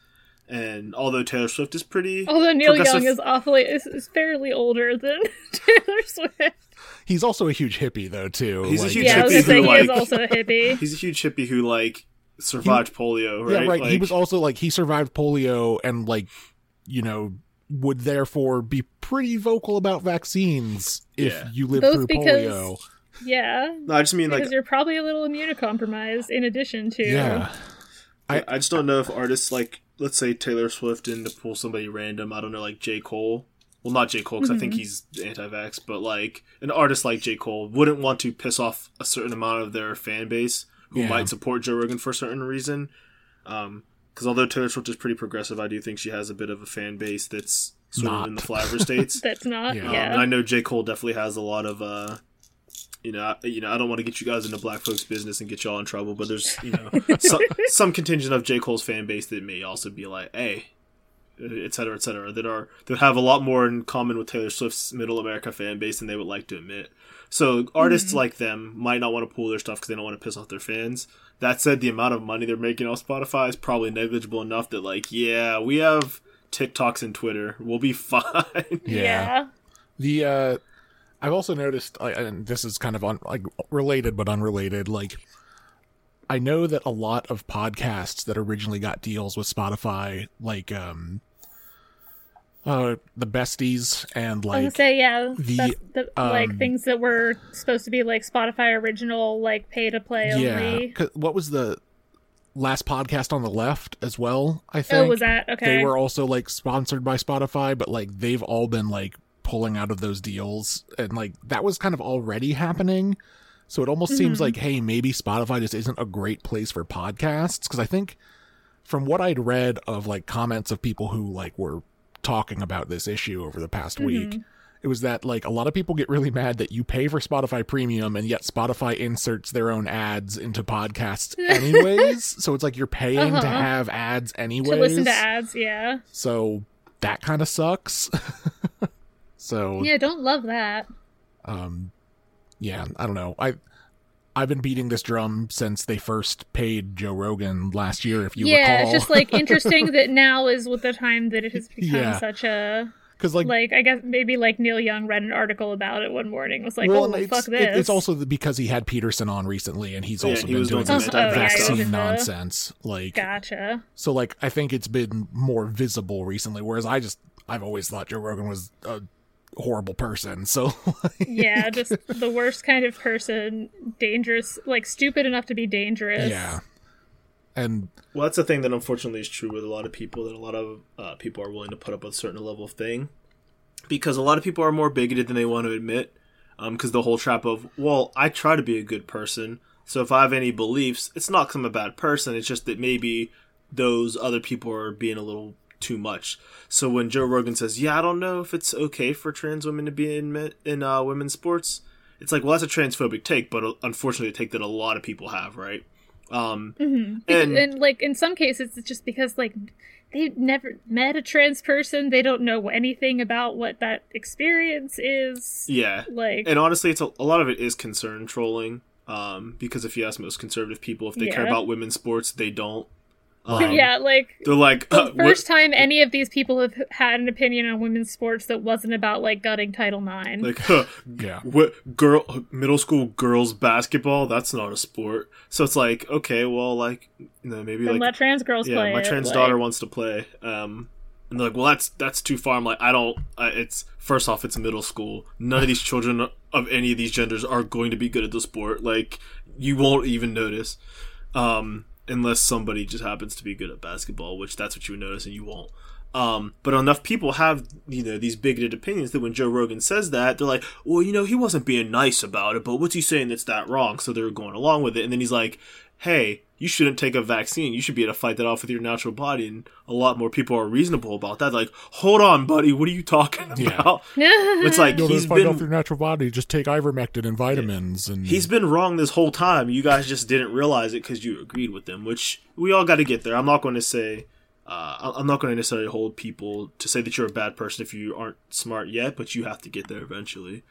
And although Taylor Swift is pretty, Although Neil Young is awfully is, is fairly older than [LAUGHS] Taylor Swift. He's also a huge hippie though too. He's a huge Yeah, I was hippie gonna say who, he is also a hippie. [LAUGHS] he's a huge hippie who like survived polio, right? Yeah, right. he was also like he survived polio and like you know would therefore be pretty vocal about vaccines if Yeah. you live Both through polio. Yeah, No, I just mean like because you're probably a little immunocompromised in addition to Yeah. I, I just don't know if artists like let's say Taylor Swift and to pull somebody random. I don't know, like J Cole. Well, not J Cole because I think he's anti-vax, but like an artist like J Cole wouldn't want to piss off a certain amount of their fan base who Yeah. might support Joe Rogan for a certain reason. Because although Taylor Swift is pretty progressive, I do think she has a bit of a fan base that's sort Not. of in the flyover states. [LAUGHS] that's not. Yeah. Um, Yeah, and I know J. Cole definitely has a lot of, uh, you know, I, you know, I don't want to get you guys into black folks' business and get y'all in trouble, but there's, you know, [LAUGHS] some, some contingent of J. Cole's fan base that may also be like, hey, et cetera, et cetera, that are that have a lot more in common with Taylor Swift's Middle America fan base than they would like to admit. So artists like them might not want to pull their stuff because they don't want to piss off their fans. That said, the amount of money they're making off Spotify is probably negligible enough that, like, yeah, we have TikToks and Twitter, we'll be [LAUGHS] fine. yeah. The uh I've also noticed and this is kind of un, like related but unrelated like I know that a lot of podcasts that originally got deals with Spotify like um uh the besties and I was like gonna say yeah, the, the, like um, things that were supposed to be like Spotify original, like pay to play only. yeah only. what was the last podcast on the left as well I think Oh, was that okay? they were also like sponsored by Spotify, but like they've all been like pulling out of those deals, and like that was kind of already happening. So it almost seems Mhm. like, hey, maybe Spotify just isn't a great place for podcasts because I think from what I'd read of like comments of people who like were talking about this issue over the past week. It was that like a lot of people get really mad that you pay for Spotify premium and yet Spotify inserts their own ads into podcasts [LAUGHS] anyways. so it's like you're paying to Uh-huh. have ads anyways. to listen to ads. Yeah, So that kind of sucks. [LAUGHS] so yeah. Don't love that. um yeah, I don't know. I I've been beating this drum since they first paid Joe Rogan last year if you yeah, recall. it's just like interesting that [LAUGHS] now is with the time that it has become Yeah. such a cuz like, like I guess maybe like Neil Young read an article about it one morning was like well, oh and well, it's, fuck this it's also because he had Peterson on recently and he's Yeah, also he been doing doing this some anti-vax vaccine stuff. nonsense like gotcha so like I think it's been more visible recently whereas I just I've always thought Joe Rogan was a horrible person. So yeah just the worst kind of person dangerous like stupid enough to be dangerous yeah. And Well, that's the thing that unfortunately is true with a lot of people. That a lot of uh, people are willing to put up a certain level of thing, because a lot of people are more bigoted than they want to admit. Because the whole trap of, well, I try to be a good person, so if I have any beliefs, it's not because I'm a bad person. It's just that maybe those other people are being a little too much. So when Joe Rogan says, "Yeah, I don't know if it's okay for trans women to be in men- in uh, women's sports," it's like, well, that's a transphobic take, but uh, unfortunately, a take that a lot of people have, right? Um, Mhm. And- and, like in some cases it's just because like they've never met a trans person. They don't know anything about what that experience is. Yeah. Like, And honestly, it's a, a lot of it is concern trolling. Um, because if you ask most conservative people if they care about women's sports, they don't. Um, yeah, like They're like, the uh, what- first time any of these people have had an opinion on women's sports that wasn't about like gutting Title IX. like, huh, [LAUGHS] Yeah. what girl middle school girls basketball that's not a sport so it's like okay well like you know maybe then like let trans girls yeah play. my it, trans like- daughter wants to play um and they're like well that's that's too far i'm like i don't I, it's first off it's middle school none of these children of any of these genders are going to be good at the sport like you won't even notice um unless somebody just happens to be good at basketball which that's what you would notice and you won't um, but enough people have, you know, these bigoted opinions that when Joe Rogan says that, they're like, well, you know, he wasn't being nice about it, but what's he saying that's that wrong? So they're going along with it. And then he's like, hey, you shouldn't take a vaccine. You should be able to fight that off with your natural body. And a lot more people are reasonable about that. Like, hold on, buddy, what are you talking Yeah. about? [LAUGHS] It's like, You'll he's just fight been off your natural body. Just take ivermectin and vitamins, and He's been wrong this whole time. You guys just didn't realize it because you agreed with him, which we all got to get there. I'm not going to say, uh, I'm not going to necessarily hold people to say that you're a bad person if you aren't smart yet, but you have to get there eventually.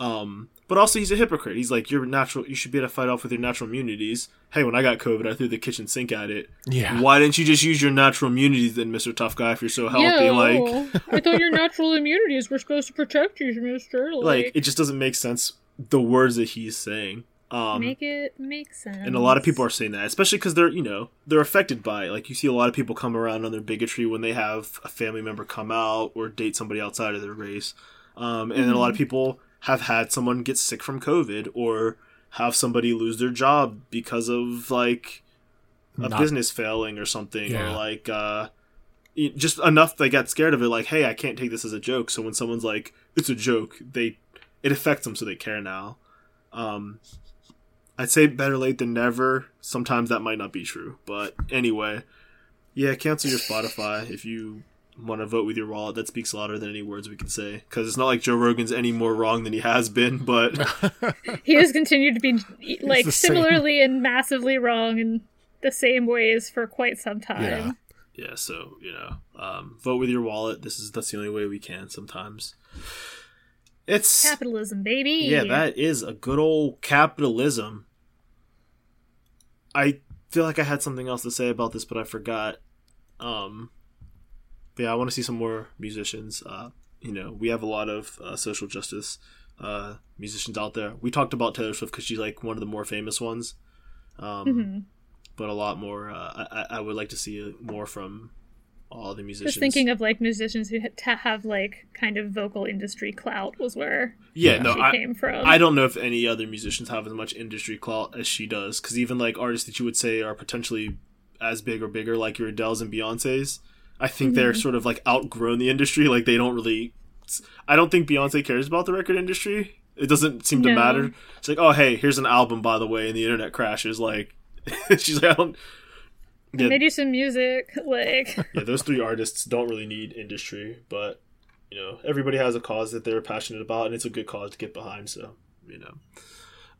Um, but also, he's a hypocrite. He's like, you're natural. You should be able to fight off with your natural immunities. Hey, when I got COVID, I threw the kitchen sink at it. yeah. Why didn't you just use your natural immunities then, Mister Tough Guy? If you're so healthy, Yo, like, I thought your natural immunities were supposed to protect you, Mister. [LAUGHS] Like, like it just doesn't make sense. The words that he's saying. Um, make it make sense. and a lot of people are saying that especially because they're you know they're affected by it like you see a lot of people come around on their bigotry when they have a family member come out or date somebody outside of their race um, and then a lot of people have had someone get sick from covid or have somebody lose their job because of like a Not- business failing or something Yeah. or like uh just enough they got scared of it like hey i can't take this as a joke so when someone's like it's a joke they it affects them so they care now um I'd say better late than never. Sometimes that might not be true, but anyway, yeah, cancel your Spotify if you want to vote with your wallet. That speaks louder than any words we can say because it's not like Joe Rogan's any more wrong than he has been. But [LAUGHS] [LAUGHS] he has continued to be like the same. similarly and massively wrong in the same ways for quite some time. Yeah. yeah, so you know, um, vote with your wallet. This is that's the only way we can. Sometimes it's Capitalism, baby. Yeah, that is a good old capitalism. I feel like I had something else to say about this, but I forgot. Um, but yeah, I want to see some more musicians. Uh, you know, we have a lot of uh, social justice uh, musicians out there. We talked about Taylor Swift because she's like one of the more famous ones. Um, Mhm. But a lot more. Uh, I, I would like to see more from all the musicians. Just thinking of like musicians who ha- to have like kind of vocal industry clout was where yeah, Yeah. no, she I, came from. I don't know if any other musicians have as much industry clout as she does, because even like artists that you would say are potentially as big or bigger, like your Adele's and Beyonce's, I think they're Mm-hmm. sort of like outgrown the industry. Like they don't really. I don't think Beyonce cares about the record industry. It doesn't seem to No. matter. It's like, oh hey, here's an album by the way, and the internet crashes. Like [LAUGHS] she's like, I don't. Yeah, they do some music [LAUGHS] like [LAUGHS] yeah, those three artists don't really need industry, but you know, everybody has a cause that they're passionate about, and it's a good cause to get behind. So, you know.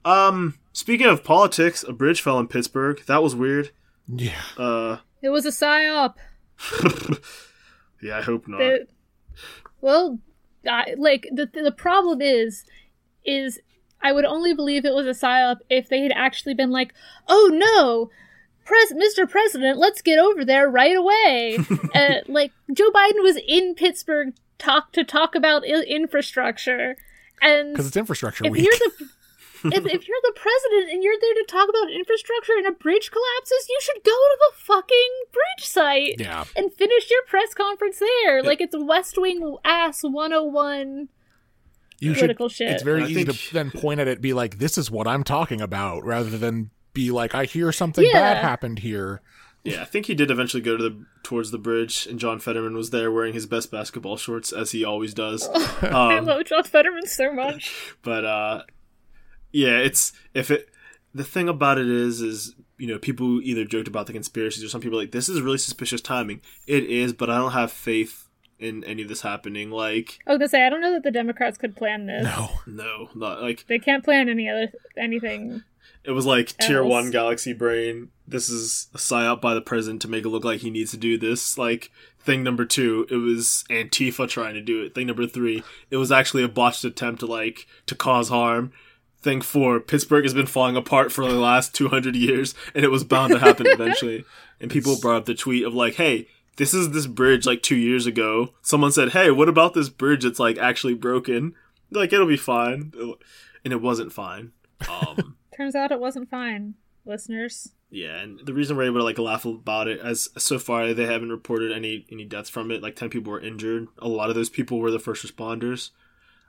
Um, speaking of politics, a bridge fell in Pittsburgh. That was weird. Yeah. Uh, it was a psyop. [LAUGHS] yeah, I hope not. that well I, like the the problem is is I would only believe it was a psyop if they had actually been like, "Oh no, Pres- Mr. President, let's get over there right away." [LAUGHS] uh, like Joe Biden was in Pittsburgh talk to talk about I- infrastructure, and Because it's infrastructure if week. you're the [LAUGHS] if, if you're the president and you're there to talk about infrastructure and a bridge collapses, you should go to the fucking bridge site yeah. and finish your press conference there. Like it's West Wing ass 101 You should. shit. It's very I easy think- to then point at it, and be like, "This is what I'm talking about," rather than be like, "I hear something Yeah. bad happened here." Yeah, I think he did eventually go to the towards the bridge, and John Fetterman was there wearing his best basketball shorts as he always does. [LAUGHS] I Um, love John Fetterman so much. [LAUGHS] but uh yeah it's if it the thing about it is is you know people either joked about the conspiracies or some people are like this is really suspicious timing it is but i don't have faith in any of this happening like I was gonna say I don't know that the Democrats could plan this. No. no not like They can't plan any other anything. It was like tier one Galaxy Brain. This is a psyop by the president to make it look like he needs to do this. Like thing number two, it was Antifa trying to do it. Thing number three, it was actually a botched attempt to like to cause harm. Thing for Pittsburgh has been falling apart for the last [LAUGHS] two hundred years, and it was bound to happen [LAUGHS] eventually. And people brought up the tweet of like, "Hey, this is this bridge like two years ago." Someone said, "Hey, what about this bridge that's like actually broken?" Like it'll be fine, and it wasn't fine. Um, [LAUGHS] Turns out it wasn't fine, listeners. yeah, and the reason we're able to like laugh about it as so far they haven't reported any any deaths from it. Like ten people were injured. A lot of those people were the first responders.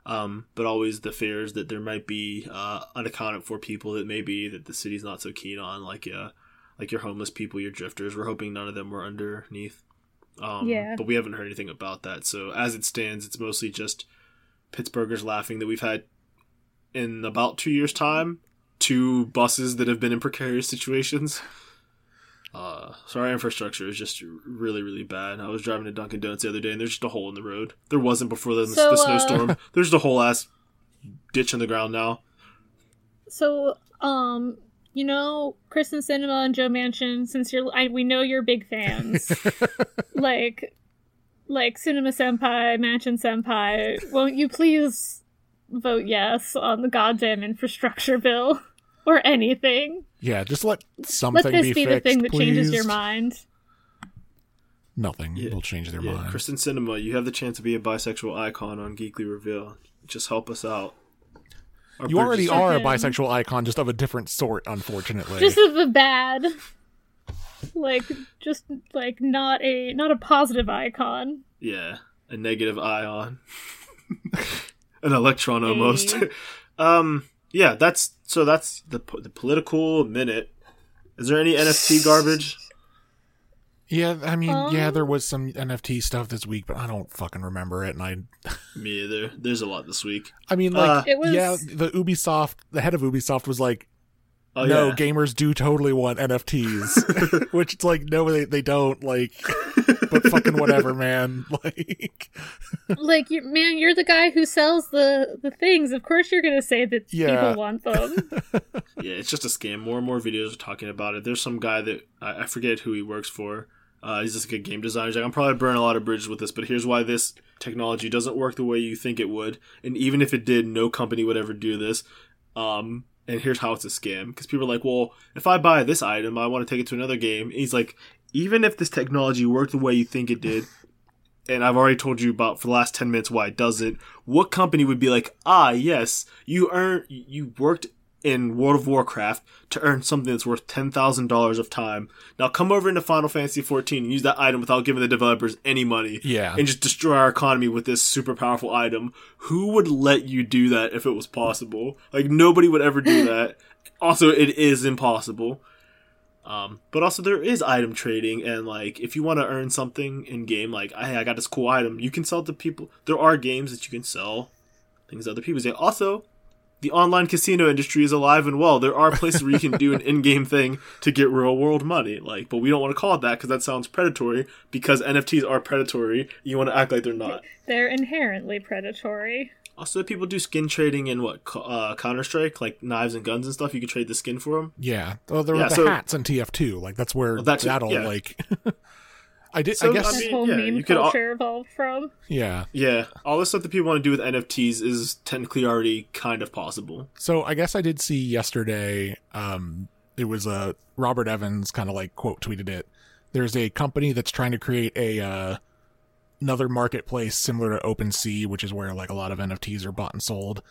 Um, but always the fears that there might be uh, unaccounted for people that maybe that the city's not so keen on, like uh, like your homeless people, your drifters. We're hoping none of them were underneath. Um, Yeah. But we haven't heard anything about that. So as it stands, it's mostly just Pittsburghers laughing that we've had in about two years' time two buses that have been in precarious situations. [LAUGHS] Uh, so our infrastructure is just really, really bad. I was driving to Dunkin' Donuts the other day, and there's just a hole in the road. There wasn't before the, So, the uh, snowstorm. There's just a whole ass ditch in the ground now. So, um, you know, Kyrsten Sinema and Joe Manchin, since you're, I, we know you're big fans. [LAUGHS] like, like Sinema Senpai, Manchin Senpai, won't you please vote yes on the goddamn infrastructure bill or anything? Yeah, just let something Let this be, be, the thing that changes your mind. Nothing Yeah. will change their Yeah, mind. Kyrsten Sinema, you have the chance to be a bisexual icon on Geekly Reveal. Just help us out. Our you already bridges- are a bisexual icon, just of a different sort, unfortunately. Just of the bad. Like, just like not a not a positive icon. Yeah, a negative ion, [LAUGHS] an electron almost. Hey. [LAUGHS] um, yeah, that's so. That's the the political minute. Is there any NFT garbage? yeah, I mean, yeah, Um, there was some NFT stuff this week, but I don't fucking remember it. And I, [LAUGHS] Me either. There's a lot this week. I mean, like, Uh, It was yeah, the Ubisoft, the head of Ubisoft was like, Oh no, yeah. gamers do totally want NFTs, [LAUGHS] [LAUGHS] which it's like, no, they, they don't. Like, but fucking whatever, man. [LAUGHS] Like, like you man, you're the guy who sells the the things. Of course you're gonna say that Yeah. people want them. Yeah, it's just a scam. More and more videos are talking about it. There's some guy that I, I forget who he works for. Uh, he's just like a game designer. He's like, I'm probably burning a lot of bridges with this, but here's why this technology doesn't work the way you think it would. And even if it did, no company would ever do this. Um, and here's how it's a scam. Because people are like, well, if I buy this item, I want to take it to another game. And he's like, even if this technology worked the way you think it did, and I've already told you about for the last 10 minutes why it doesn't, what company would be like, ah, yes, you earned, you worked in World of Warcraft to earn something that's worth $10,000 of time. Now come over into Final Fantasy 14 and use that item without giving the developers any money. Yeah. And just destroy our economy with this super powerful item. Who would let you do that if it was possible? Like, nobody would ever do that. also, it is impossible. Um, but also there is item trading and like if you want to earn something in game, like hey, I got this cool item, you can sell it to people. There are games that you can sell things to other people. Say also, the online casino industry is alive and well. There are places where you can do an [LAUGHS] in-game thing to get real world money. Like, but we don't want to call it that because that sounds predatory. Because NFTs are predatory, you want to act like they're not. They're inherently predatory. Also, people do skin trading in what uh, Counter Strike, like knives and guns and stuff. You can trade the skin for them. yeah. Well, there Yeah, the so- hats in TF2. Like, that's where Well, that's- that'll, yeah. like. [LAUGHS] I did, So, I guess. I That mean, whole yeah, meme you could al- culture evolved from. yeah. Yeah, all the stuff that people want to do with NFTs is technically already kind of possible. So I guess I did see yesterday. Um, it was uh, Robert Evans kind of like quote tweeted it. There's a company that's trying to create a uh, another marketplace similar to OpenSea, which is where like a lot of NFTs are bought and sold.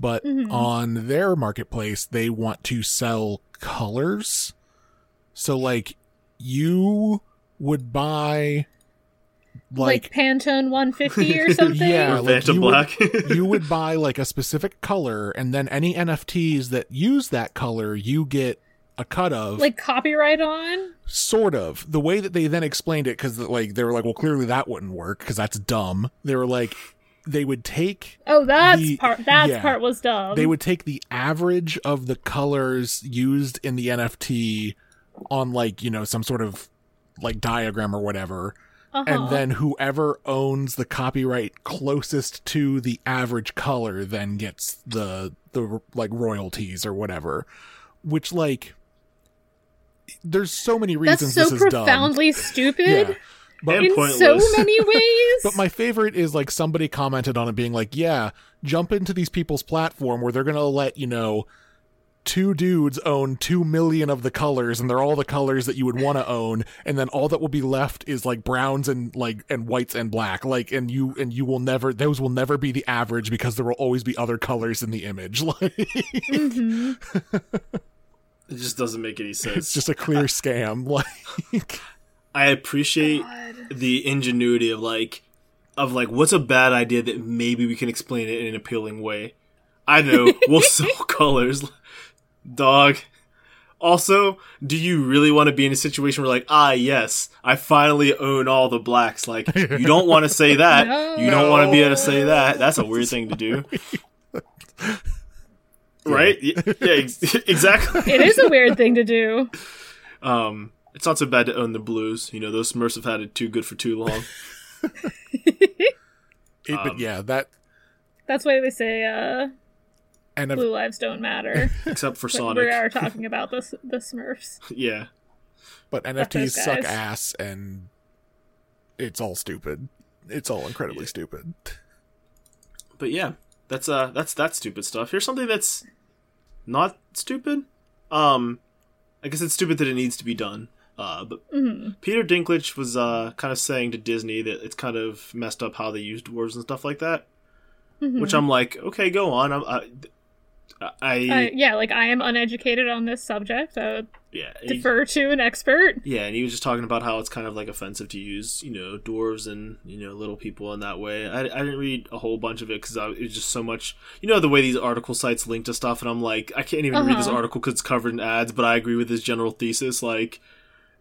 But Mhm. on their marketplace, they want to sell colors. So like you would buy Like, like, Pantone 150 [LAUGHS] or something. Yeah, or like, Phantom you would- [LAUGHS] you would buy like a specific color and then any NFTs that use that color you get a cut of Like copyright on. sort of the way that they then explained it because like they were like well clearly that wouldn't work because that's dumb they were like they would take Oh, that's The- part. That yeah. part was dumb. they would take the average of the colors used in the nft on like you know some sort of like diagram or whatever uh-huh. and then whoever owns the copyright closest to the average color then gets the the like royalties or whatever which like there's so many That's reasons so this is dumb. profoundly [LAUGHS] stupid Yeah. But in pointless. so many [LAUGHS] ways. But my favorite is like somebody commented on it being like, yeah, jump into these people's platform where they're going to let, you know, two dudes own 2 million of the colors and they're all the colors that you would want to own and then all that will be left is like browns and like and whites and black like and you and you will never those will never be the average because there will always be other colors in the image [LAUGHS] like Mhm. It just doesn't make any sense. [LAUGHS] it's just a clear scam [LAUGHS] like I appreciate God. the ingenuity of like of like what's a bad idea that maybe we can explain it in an appealing way. I know we'll sell colors, dog. Also, do you really want to be in a situation where like, ah, yes, I finally own all the blacks? Like, you don't want to say [LAUGHS] that. No. You don't want to be able to say that. [LAUGHS] That's a weird thing to do, [LAUGHS] right? Y- Yeah, ex- exactly. It is a weird thing to do. Um, it's not so bad to own the blues. You know, those Smurfs have had it too good for too long. it, Um, but yeah that That's why they say uh, and if, blue lives don't matter. [LAUGHS] Except for But Sonic. we are [LAUGHS] talking about the the Smurfs. Yeah. but NFTs suck ass and it's all stupid it's all incredibly stupid But yeah, that's uh that's that stupid stuff. Here's something that's not stupid. Um I guess it's stupid that it needs to be done. Uh but Mhm. Peter Dinklage was uh kind of saying to Disney that it's kind of messed up how they use dwarves and stuff like that. Mhm. Which I'm like, okay, go on. I'm, I I, Uh, yeah, like I am uneducated on this subject. I would yeah. he- defer to an expert. Yeah, and he was just talking about how it's kind of like offensive to use, you know, dwarves and you know little people in that way. I, I didn't read a whole bunch of it because it was just so much. You know the way these article sites link to stuff, and I'm like, I can't even read this Uh-huh. article because it's covered in ads. But I agree with his general thesis. Like,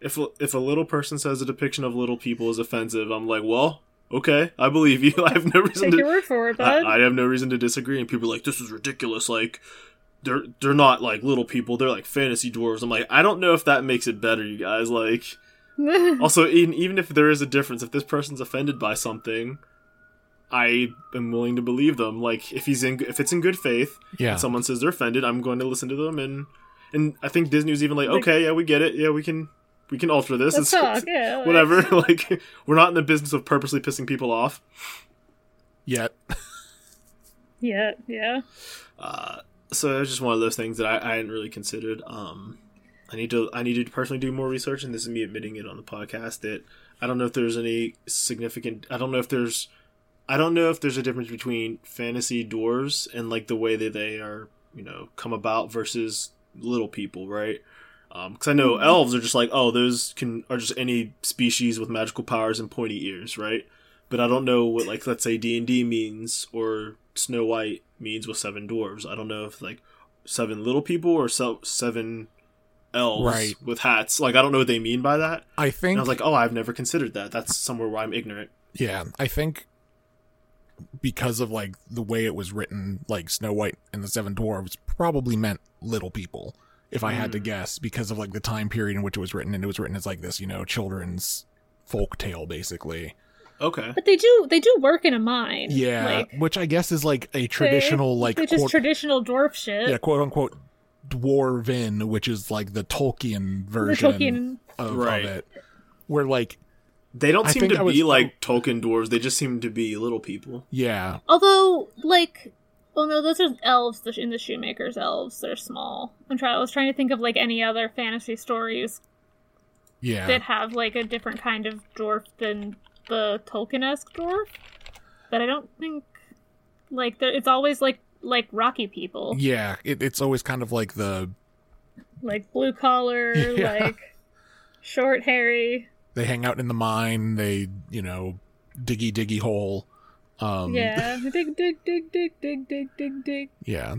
if if a little person says a depiction of little people is offensive, I'm like, well, okay, I believe you. [LAUGHS] I have no reason Take to. your word for it, bud. I, I have no reason to disagree. And people are like, this is ridiculous. Like, they're they're not like little people. They're like fantasy dwarves. I'm like, I don't know if that makes it better, you guys. Like, [LAUGHS] also, even even if there is a difference, if this person's offended by something, I am willing to believe them. Like, if he's in, if it's in good faith, yeah and someone says they're offended, I'm going to listen to them. And and I think Disney was even like, Like- okay, yeah, we get it. Yeah, we can we can alter this. Let's It's- talk. Yeah, like- Whatever. [LAUGHS] like, we're not in the business of purposely pissing people off. yet Yeah, yeah. Uh, so it was just one of those things that I, I hadn't really considered. Um, I need to I need to personally do more research, and this is me admitting it on the podcast that I don't know if there's any significant. I don't know if there's I don't know if there's a difference between fantasy dwarves and like the way that they are you know come about versus little people, right? Um, because I know mm-hmm. elves are just like oh those can are just any species with magical powers and pointy ears, right? But I don't know what like let's say D and D means or Snow White means with seven dwarves. I don't know if like seven little people or se- seven elves Right. with hats. Like I don't know what they mean by that. I think And I was like, oh, I've never considered that. That's somewhere where I'm ignorant. Yeah, I think because of like the way it was written, like Snow White and the Seven Dwarves probably meant little people, if I had to mm. guess, because of like the time period in which it was written, and it was written as like this, you know, children's folk tale, basically. Okay. But they do they do work in a mine. Yeah, like which I guess is like a they- traditional, like they just quote, traditional dwarf shit. yeah, quote unquote dwarven, which is like the Tolkien the version Tolkien. of, Right. of it, where like They don't I seem to I was- be like Tolkien dwarves. They just seem to be little people. yeah, Although, like, well, no, those are elves in the Shoemakers. Elves, they're small. I'm trying. I was trying to think of like any other fantasy stories yeah, that have like a different kind of dwarf than the Tolkien-esque dwarf. But I don't think like it's always like like rocky people, yeah. It, it's always kind of like the like blue collar, [LAUGHS] Yeah. like short, hairy. they hang out in the mine they you know diggy diggy hole um yeah, dig, dig, dig, dig, dig, dig, dig, dig. yeah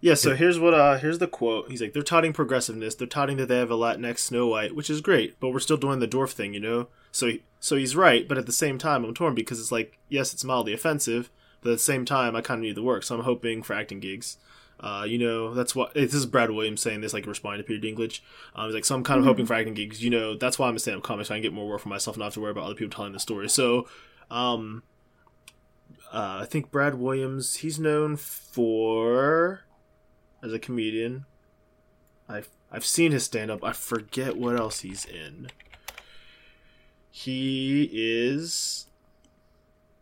Yeah, so here's what uh here's the quote. He's like, they're touting progressiveness. They're touting that they have a Latinx Snow White, which is great, but we're still doing the dwarf thing, you know. So so he's right, but at the same time, I'm torn because it's like, yes, it's mildly offensive, but at the same time, I kind of need the work, so I'm hoping for acting gigs. Uh, you know, that's what this is. Brad Williams saying this, like responding to Peter Dinklage. Um, he's like, so I'm kind of hoping for acting gigs. You know, that's why I'm a stand-up comic, so I can get more work for myself, and not have to worry about other people telling the story. So, um, uh, I think Brad Williams, he's known for as a comedian. I've I've seen his stand up. I forget what else he's in. He is.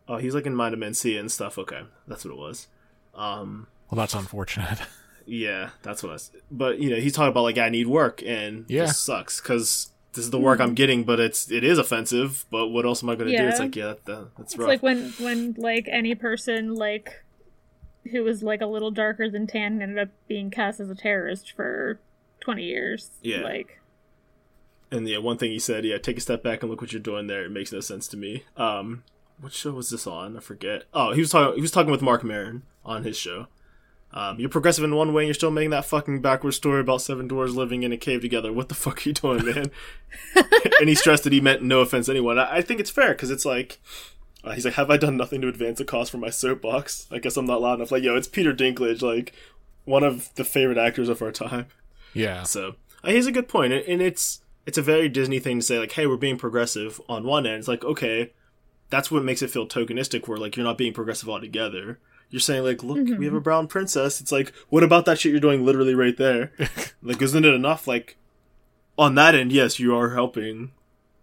Oh, he's like in Mind of Mencia and stuff. Okay, that's what it was. Um, Well, that's unfortunate. [LAUGHS] yeah, that's what I. s- But you know, he's talking about like I need work and Yeah. this sucks because this is the work I'm getting, but it's it is offensive. But what else am I going to do? It's like yeah, that, that, that's It's rough. like when when like any person like who was like a little darker than tan ended up being cast as a terrorist for twenty years. Yeah. Like And yeah, one thing he said, yeah, take a step back and look what you're doing there. It makes no sense to me. Um, what show was this on? I forget. Oh, he was talking. He was talking with Marc Maron on his show. Um, you're progressive in one way, and you're still making that fucking backward story about seven dwarves living in a cave together. What the fuck are you doing, man? [LAUGHS] and he stressed that he meant no offense to anyone. I, I think it's fair because it's like. Uh, he's like, have I done nothing to advance the cause for my soapbox? I guess I'm not loud enough. Like, yo, it's Peter Dinklage, like one of the favorite actors of our time. Yeah. So uh, he's a good point, and and it's it's a very Disney thing to say like, hey, we're being progressive on one end. It's like okay, that's what makes it feel tokenistic, where like you're not being progressive altogether. You're saying like, look, we have a brown princess. It's like, what about that shit you're doing literally right there? [LAUGHS] like, isn't it enough? Like, on that end, yes, you are helping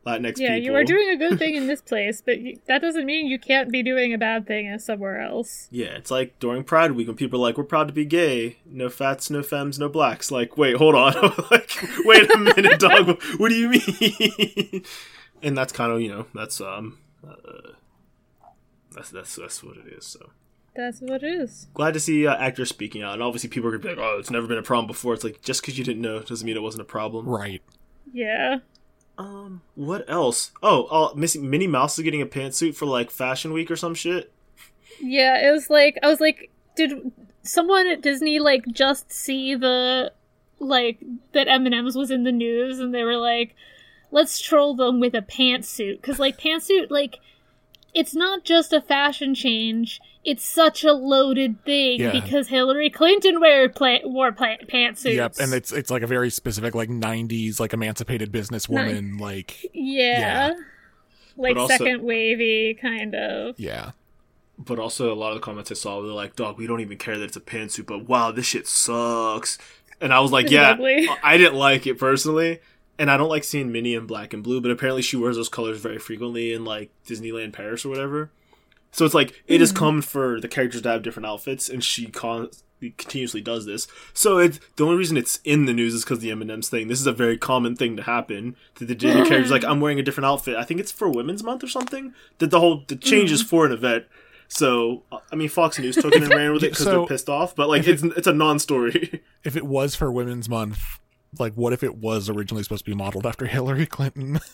Latinx yeah, people. you are doing a good thing in this [LAUGHS] place, but that doesn't mean you can't be doing a bad thing as somewhere else. Yeah, it's like during Pride Week when people are like, "We're proud to be gay, no fats, no femmes, no blacks." Like, wait, hold on, [LAUGHS] like, wait a minute, dog. What do you mean? and that's kind of you know that's um uh, that's that's that's what it is. So That's what it is. glad to see uh, actors speaking out, and obviously people are gonna be like, "Oh, it's never been a problem before." It's like just because you didn't know doesn't mean it wasn't a problem. Right. Yeah. Um, what else? Oh, oh, Missy, Minnie Mouse is getting a pantsuit for like Fashion Week or some shit. Yeah, it was like I was like, did someone at Disney like just see the like that M&M's was in the news and they were like, let's troll them with a pantsuit because like pantsuit like it's not just a fashion change. It's such a loaded thing Yeah. because Hillary Clinton wear pla- wore pla- pantsuits. Yep. And it's it's like a very specific like '90s like emancipated businesswoman like yeah, like But also- second wavy kind of. yeah. But also, a lot of the comments I saw were like, "Dog, we don't even care that it's a pantsuit, but wow, this shit sucks." And I was like, It's "Yeah, ugly. I didn't like it personally, and I don't like seeing Minnie in black and blue, but apparently she wears those colors very frequently in like Disneyland Paris or whatever. So it's like it Hmm. is common for the characters to have different outfits, and she con- continuously does this. So it's the only reason it's in the news is because the M and M's thing. This is a very common thing to happen. That the Disney [LAUGHS] characters like, I'm wearing a different outfit. I think it's for Women's Month or something. That the whole the change Hmm. is for an event. So I mean, Fox News took [LAUGHS] it and ran with it because So- they're pissed off. But like, it's it's a non-story. [LAUGHS] If it was for Women's Month, like what if it was originally supposed to be modeled after Hillary Clinton? [LAUGHS]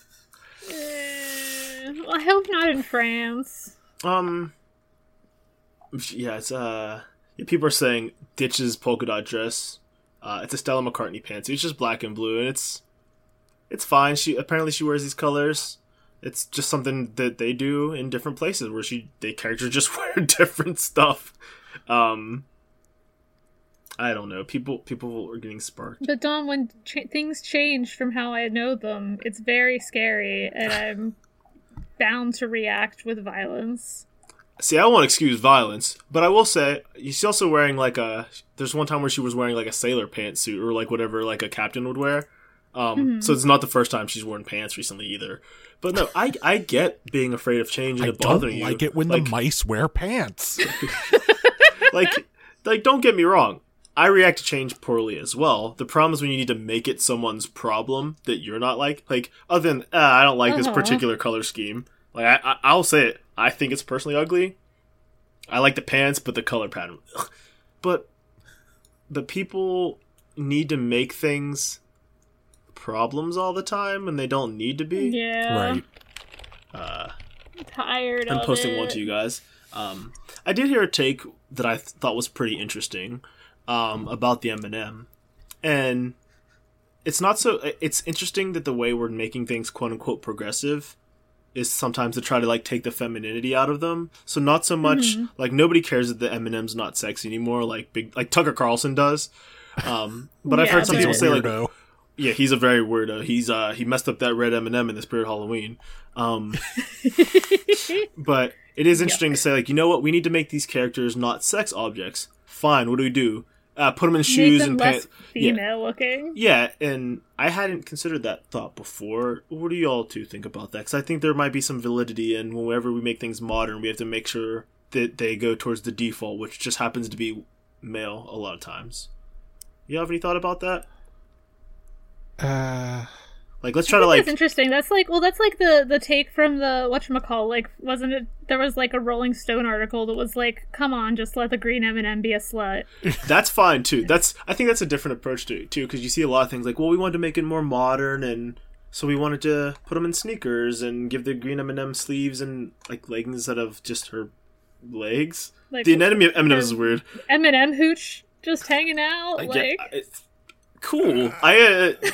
Eh, I hope not in France. Um. Yeah, it's uh. People are saying ditches polka dot dress. Uh, it's a Stella McCartney pants. It's just black and blue, and it's it's fine. She apparently she wears these colors. It's just something that they do in different places where she they characters just [LAUGHS] wear different stuff. Um. I don't know. People people are getting sparked. But Don, when ch- things change from how I know them, it's very scary, and I'm bound to react with violence. See, I won't excuse violence, but I will say she's also wearing like a. There's one time where she was wearing like a sailor pantsuit or like whatever like a captain would wear. Um, So it's not the first time she's worn pants recently either. But no, I I get being afraid of change and I it bothering don't you. like it when like, the mice wear pants. [LAUGHS] like like don't get me wrong. I react to change poorly as well. The problem is when you need to make it someone's problem that you're not like. Like other than uh, I don't like this Uh-huh. particular color scheme. Like I, I I'll say it. I think it's personally ugly. I like the pants, but the color pattern. ugh. But but people need to make things problems all the time, and they don't need to be. Yeah, right. Uh, I'm tired I'm of posting it. one to you guys. Um, I did hear a take that I th- thought was pretty interesting um, about the M&M, and it's not so. It's interesting that the way we're making things "quote unquote" progressive is sometimes to try to like take the femininity out of them. So not so much like nobody cares that the M&M's not sexy anymore, like big like Tucker Carlson does. Um, but I've heard some people say like, Weirdo. yeah, he's a very weirdo. He's uh he messed up that red M and m in the spirit of Halloween. Um, [LAUGHS] but it is interesting to say like, you know what? We need to make these characters not sex objects. Fine. What do we do? Uh, put them in shoes them and less pants. Yeah. female looking. Yeah, and I hadn't considered that thought before. What do you all two think about that? Because I think there might be some validity in whenever we make things modern, we have to make sure that they go towards the default, which just happens to be male a lot of times. You have any thought about that? Uh, Like, let's try to like. That's interesting. That's like well, that's like the the take from the whatchamacall. Like, wasn't it? There was like a Rolling Stone article that was like, "Come on, just let the green M and m be a slut." [LAUGHS] that's fine too. That's I think that's a different approach to it too, because you see a lot of things like, well, we wanted to make it more modern, and so we wanted to put them in sneakers and give the green M and m sleeves and like leggings instead of just her legs. Like The anatomy of M&M's is weird. M and m hooch just hanging out. I like, get, it's cool. [LAUGHS] I uh,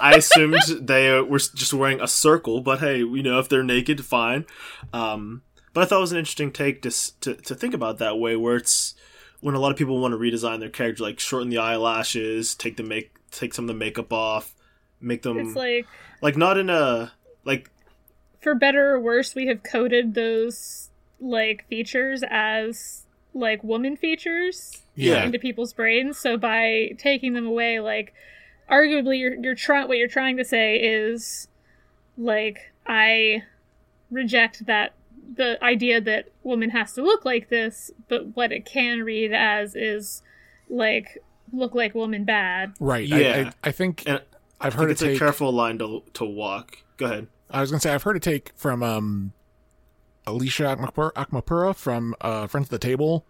I assumed they uh, were just wearing a circle, but hey, you know, if they're naked, fine. Um, but I thought it was an interesting take to, to to think about that way, where it's when a lot of people want to redesign their character, like shorten the eyelashes, take the make take some of the makeup off, make them it's like like not in a like for better or worse, we have coded those like features as like woman features Yeah. into people's brains. So by taking them away, like arguably you're you're trying what you're trying to say is like I reject that the idea that woman has to look like this, but what it can read as is like look like woman bad. right. Yeah. I, I, I think and I've I heard think it it's a careful line to to walk. Go ahead. I was gonna say I've heard it take from um, Alicia Acampora, Acampora from uh, Friends of the Table,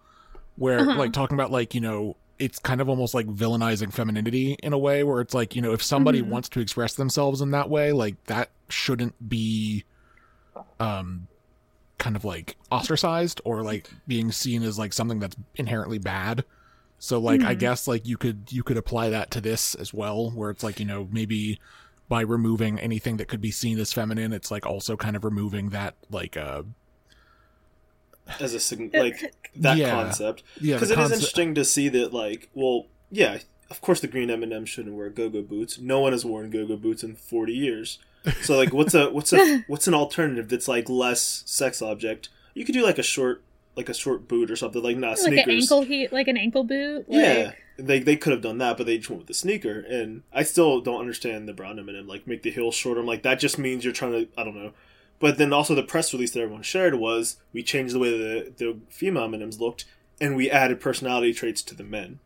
where Uh-huh. like talking about like you know it's kind of almost like villainizing femininity in a way where it's like you know if somebody Mhm. wants to express themselves in that way like that shouldn't be um kind of like ostracized or like being seen as like something that's inherently bad so like i Mhm. guess like you could you could apply that to this as well where it's like you know maybe by removing anything that could be seen as feminine it's like also kind of removing that like uh As a sign- [LAUGHS] like that Yeah. concept. yeah because the it is concept- interesting to see that like well yeah of course the green m&m shouldn't wear go-go boots. No one has worn go-go boots in 40 years. So like what's a what's a [LAUGHS] what's an alternative that's like less sex object? You could do like a short like a short boot or something like not Like an ankle heat like an ankle boot. Like, yeah they, they could have done that but they just went with the sneaker. And i still don't understand the brown m&m like make the heel shorter. I'm like that just means you're trying to i don't know but then also the press release that everyone shared was we changed the way the, the female m&ms looked and we added personality traits to the men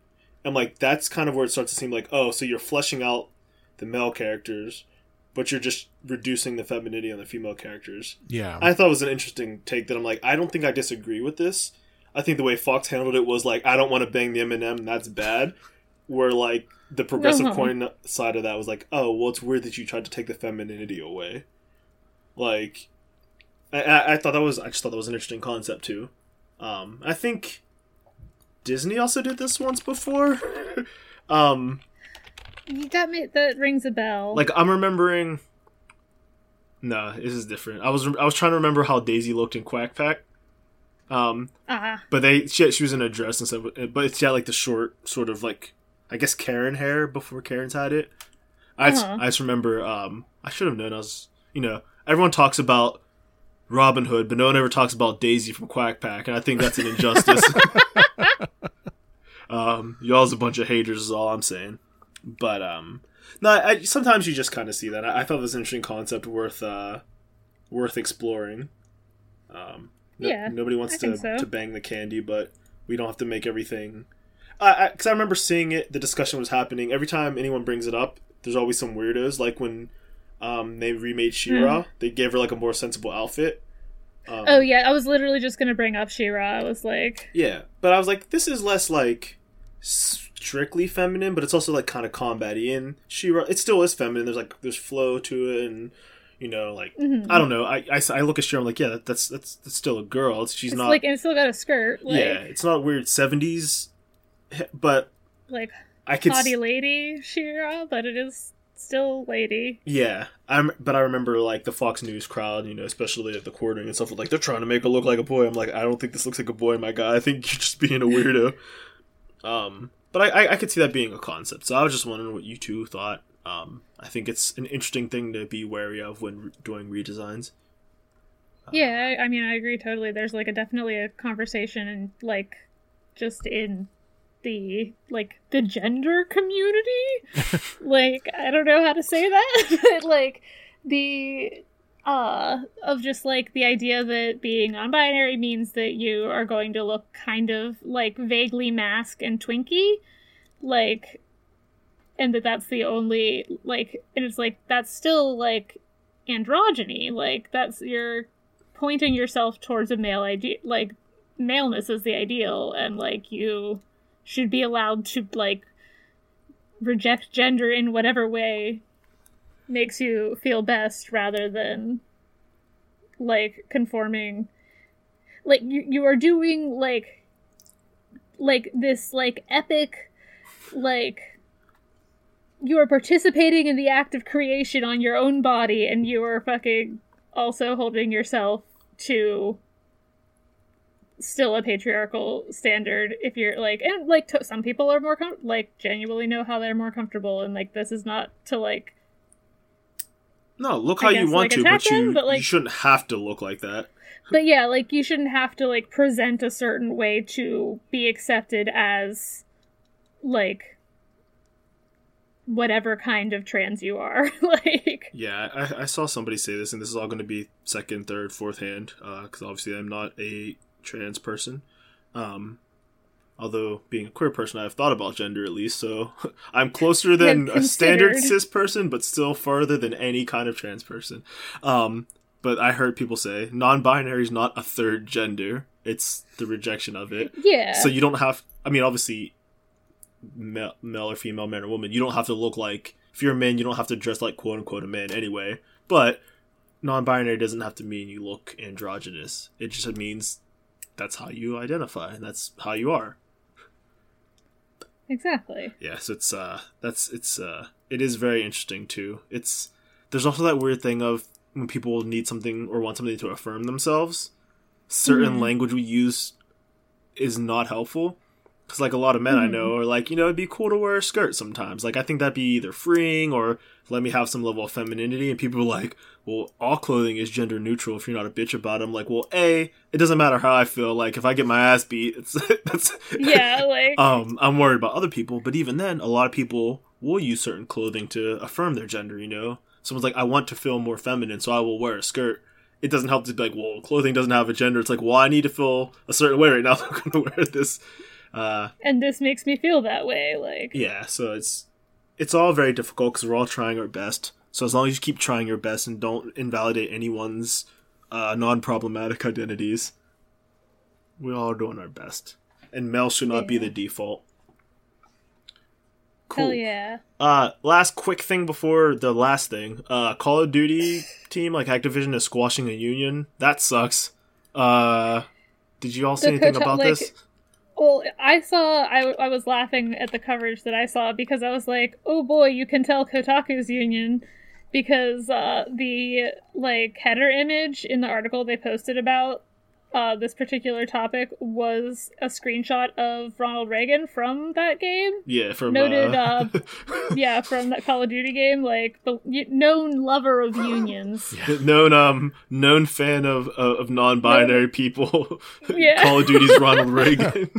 i'm like that's kind of where it starts to seem like oh so you're fleshing out the male characters but you're just reducing the femininity on the female characters yeah I thought it was an interesting take that I'm like, I don't think I disagree with this. I think the way Fox handled it was like, I don't want to bang the M&M, and that's bad. Where like the progressive Uh-huh. coin side of that was like, oh, well, it's weird that you tried to take the femininity away. Like, I, I, thought that was, I just thought that was an interesting concept too. Um, I think Disney also did this once before. [LAUGHS] um, That ma- that rings a bell. like I'm remembering. No, this is different. I was I was trying to remember how Daisy looked in Quack Pack. Um, ah, but they she, she was in a dress and stuff, but she had like the short sort of like I guess Karen hair before Karen's had it. I just, Uh-huh. I just remember um I should have known I was you know everyone talks about Robin Hood, but no one ever talks about Daisy from Quack Pack, and I think that's an injustice. [LAUGHS] um, y'all's a bunch of haters, is all I'm saying. But um, no, I, sometimes you just kind of see that. I, I thought it was an interesting concept, worth uh, worth exploring. Um, no- Yeah, nobody wants I to think so. to bang the candy, but we don't have to make everything. I because I, remember seeing it, the discussion was happening. Every time anyone brings it up, there's always some weirdos. Like when um, they remade She-Ra, they gave her like a more sensible outfit. Um, oh yeah, I was literally just gonna bring up She-Ra. I was like, yeah, but I was like, this is less like strictly feminine, but it's also like kind of combat-y. And She-Ra, it still is feminine. There's like there's flow to it, and you know, like mhm. I don't know. I, I, I look at She-Ra, I'm like, yeah, that, that's that's that's still a girl. It's, she's it's not. like and it's still got a skirt. Like, yeah, it's not weird '70s, but like I could. haughty lady She-Ra, but it is still lady. Yeah, I'm. But I remember like the Fox News crowd, you know, especially at the quartering and stuff. Like they're trying to make her look like a boy. I'm like, I don't think this looks like a boy, my guy. I think you're just being a weirdo. um, but I, I, I could see that being a concept. So I was just wondering what you two thought. Um, I think it's an interesting thing to be wary of when re- doing redesigns. Yeah, I, I mean, I agree totally. There's like a definitely a conversation and like just in the like the gender community. [LAUGHS] like I don't know how to say that, [LAUGHS] but like the uh of just like the idea that being non-binary means that you are going to look kind of like vaguely masc and twinky like and that that's the only like and it's like that's still like androgyny like that's you're pointing yourself towards a male idea like maleness is the ideal and like you should be allowed to like reject gender in whatever way makes you feel best rather than like conforming. Like you, you are doing like like this like epic like you are participating in the act of creation on your own body and you are fucking also holding yourself to still a patriarchal standard if you're like and like to, some people are more com- like genuinely know how they're more comfortable and like this is not to like No, look I how you want like, to, but you, but, like- you shouldn't have to look like that. [LAUGHS] but yeah like you shouldn't have to like present a certain way to be accepted as like whatever kind of trans you are [LAUGHS] like Yeah, I, I saw somebody say this, and this is all going to be second, third, fourth hand, uh, because obviously I'm not a trans person. Um, although being a queer person, I've thought about gender at least, so [LAUGHS] I'm closer than a standard cis person, but still farther than any kind of trans person. Um, but I heard people say non-binary is not a third gender; it's the rejection of it. yeah So you don't have. I mean, obviously, male, male or female, man or woman, you don't have to look like. If you're a man, you don't have to dress like quote unquote a man anyway. But non-binary doesn't have to mean you look androgynous. It just means that's how you identify and that's how you are. exactly Yes, it's uh, that's it's uh, it is very interesting too. It's there's also that weird thing of when people need something or want something to affirm themselves, certain Mhm. language we use is not helpful. Because like a lot of men I know are like, you know, it'd be cool to wear a skirt sometimes. Like I think that'd be either freeing or let me have some level of femininity. And people are like, well, all clothing is gender neutral if you're not a bitch about it. I'm like, well, a, it doesn't matter how I feel. Like if I get my ass beat, it's [LAUGHS] that's [LAUGHS] yeah [LAUGHS] like um, I'm worried about other people, but even then, a lot of people will use certain clothing to affirm their gender. You know, someone's like, I want to feel more feminine, so I will wear a skirt. It doesn't help to be like, well, clothing doesn't have a gender. It's like, well, I need to feel a certain way right now. So I'm gonna wear this. Uh, and this makes me feel that way like yeah, so it's it's all very difficult because we're all trying our best. So as long as you keep trying your best and don't invalidate anyone's uh, non-problematic identities, we're all are doing our best. And male should not be the default. Cool. hell yeah Uh, last quick thing before the last thing. Uh, Call of Duty [LAUGHS] team like Activision is squashing a union. That sucks. Uh, did you all see The anything about like, this? Well, I saw, I, I was laughing at the coverage that I saw because I was like, oh boy, you can tell Kotaku's union because uh, the like header image in the article they posted about uh, this particular topic was a screenshot of Ronald Reagan from that game. Yeah, from noted, uh, [LAUGHS] Yeah, from that Call of Duty game, like the known lover of unions. [LAUGHS] known um known fan of of, of non-binary people. [LAUGHS] Yeah. Call of Duty's Ronald Reagan.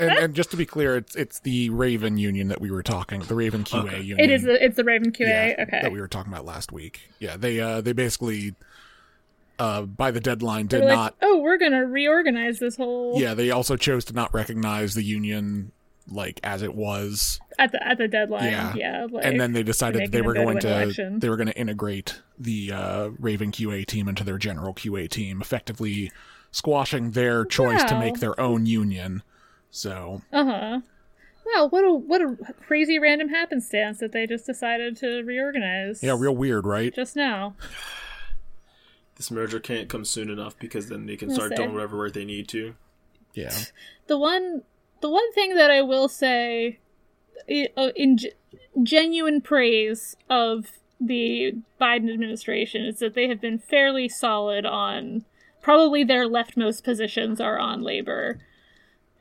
and, and just to be clear, it's it's the Raven Union that we were talking, the Raven QA Okay. Union. It is the it's the Raven QA. yeah, okay. that we were talking about last week. Yeah, they uh they basically uh by the deadline did like, not. oh, we're gonna reorganize this whole Yeah, they also chose to not recognize the union like as it was, at the at the deadline. Yeah. Yeah, like, and then they decided that they were going to election. they were going to integrate the uh, Raven QA team into their general QA team, effectively squashing their choice to make their own union. So uh huh. Wow, what a what a crazy random happenstance that they just decided to reorganize. yeah, real weird, right? just now. [LAUGHS] this merger can't come soon enough because then they can We'll start see. doing whatever work they need to. Yeah. [LAUGHS] The one the one thing that I will say uh, in genuine praise of the Biden administration is that they have been fairly solid on probably their leftmost positions are on labor.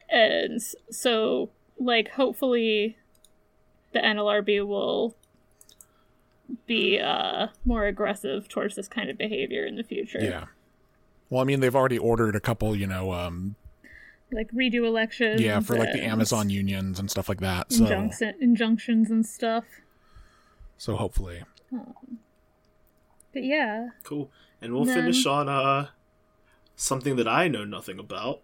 And so like hopefully the NLRB will be uh more aggressive towards this kind of behavior in the future. Yeah. Well, I mean, they've already ordered a couple, you know, um, like redo elections. Yeah, for like the Amazon unions and stuff like that. So, injunction, injunctions and stuff. so hopefully, But yeah, Cool. And we'll Then- finish on uh something that I know nothing about.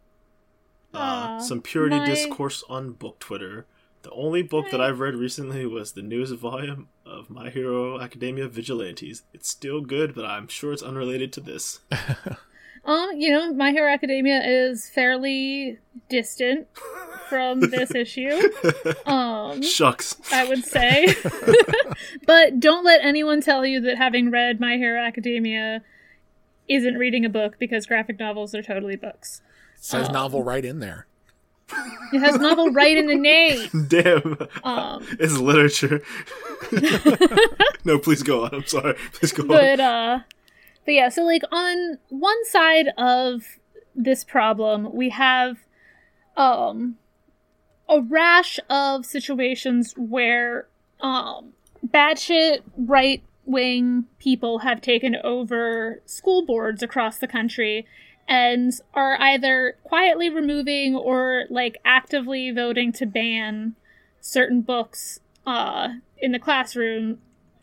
Uh, Aw, some purity my- discourse on book Twitter. The only book that I've read recently was the newest volume of My Hero Academia Vigilantes. It's still good, but I'm sure it's unrelated to this. [LAUGHS] um, you know, My Hero Academia is fairly distant from this issue. [LAUGHS] Um, Shucks. I would say. [LAUGHS] but don't let anyone tell you that having read My Hero Academia isn't reading a book because graphic novels are totally books. says Oh. novel right in there. It has novel right in the name. [LAUGHS] Damn. Um, [LAUGHS] It's literature. [LAUGHS] no, please go on. I'm sorry. Please go on. but uh but yeah, so like on one side of this problem, we have um a rash of situations where um batshit right wing people have taken over school boards across the country and are either quietly removing or like actively voting to ban certain books uh in the classroom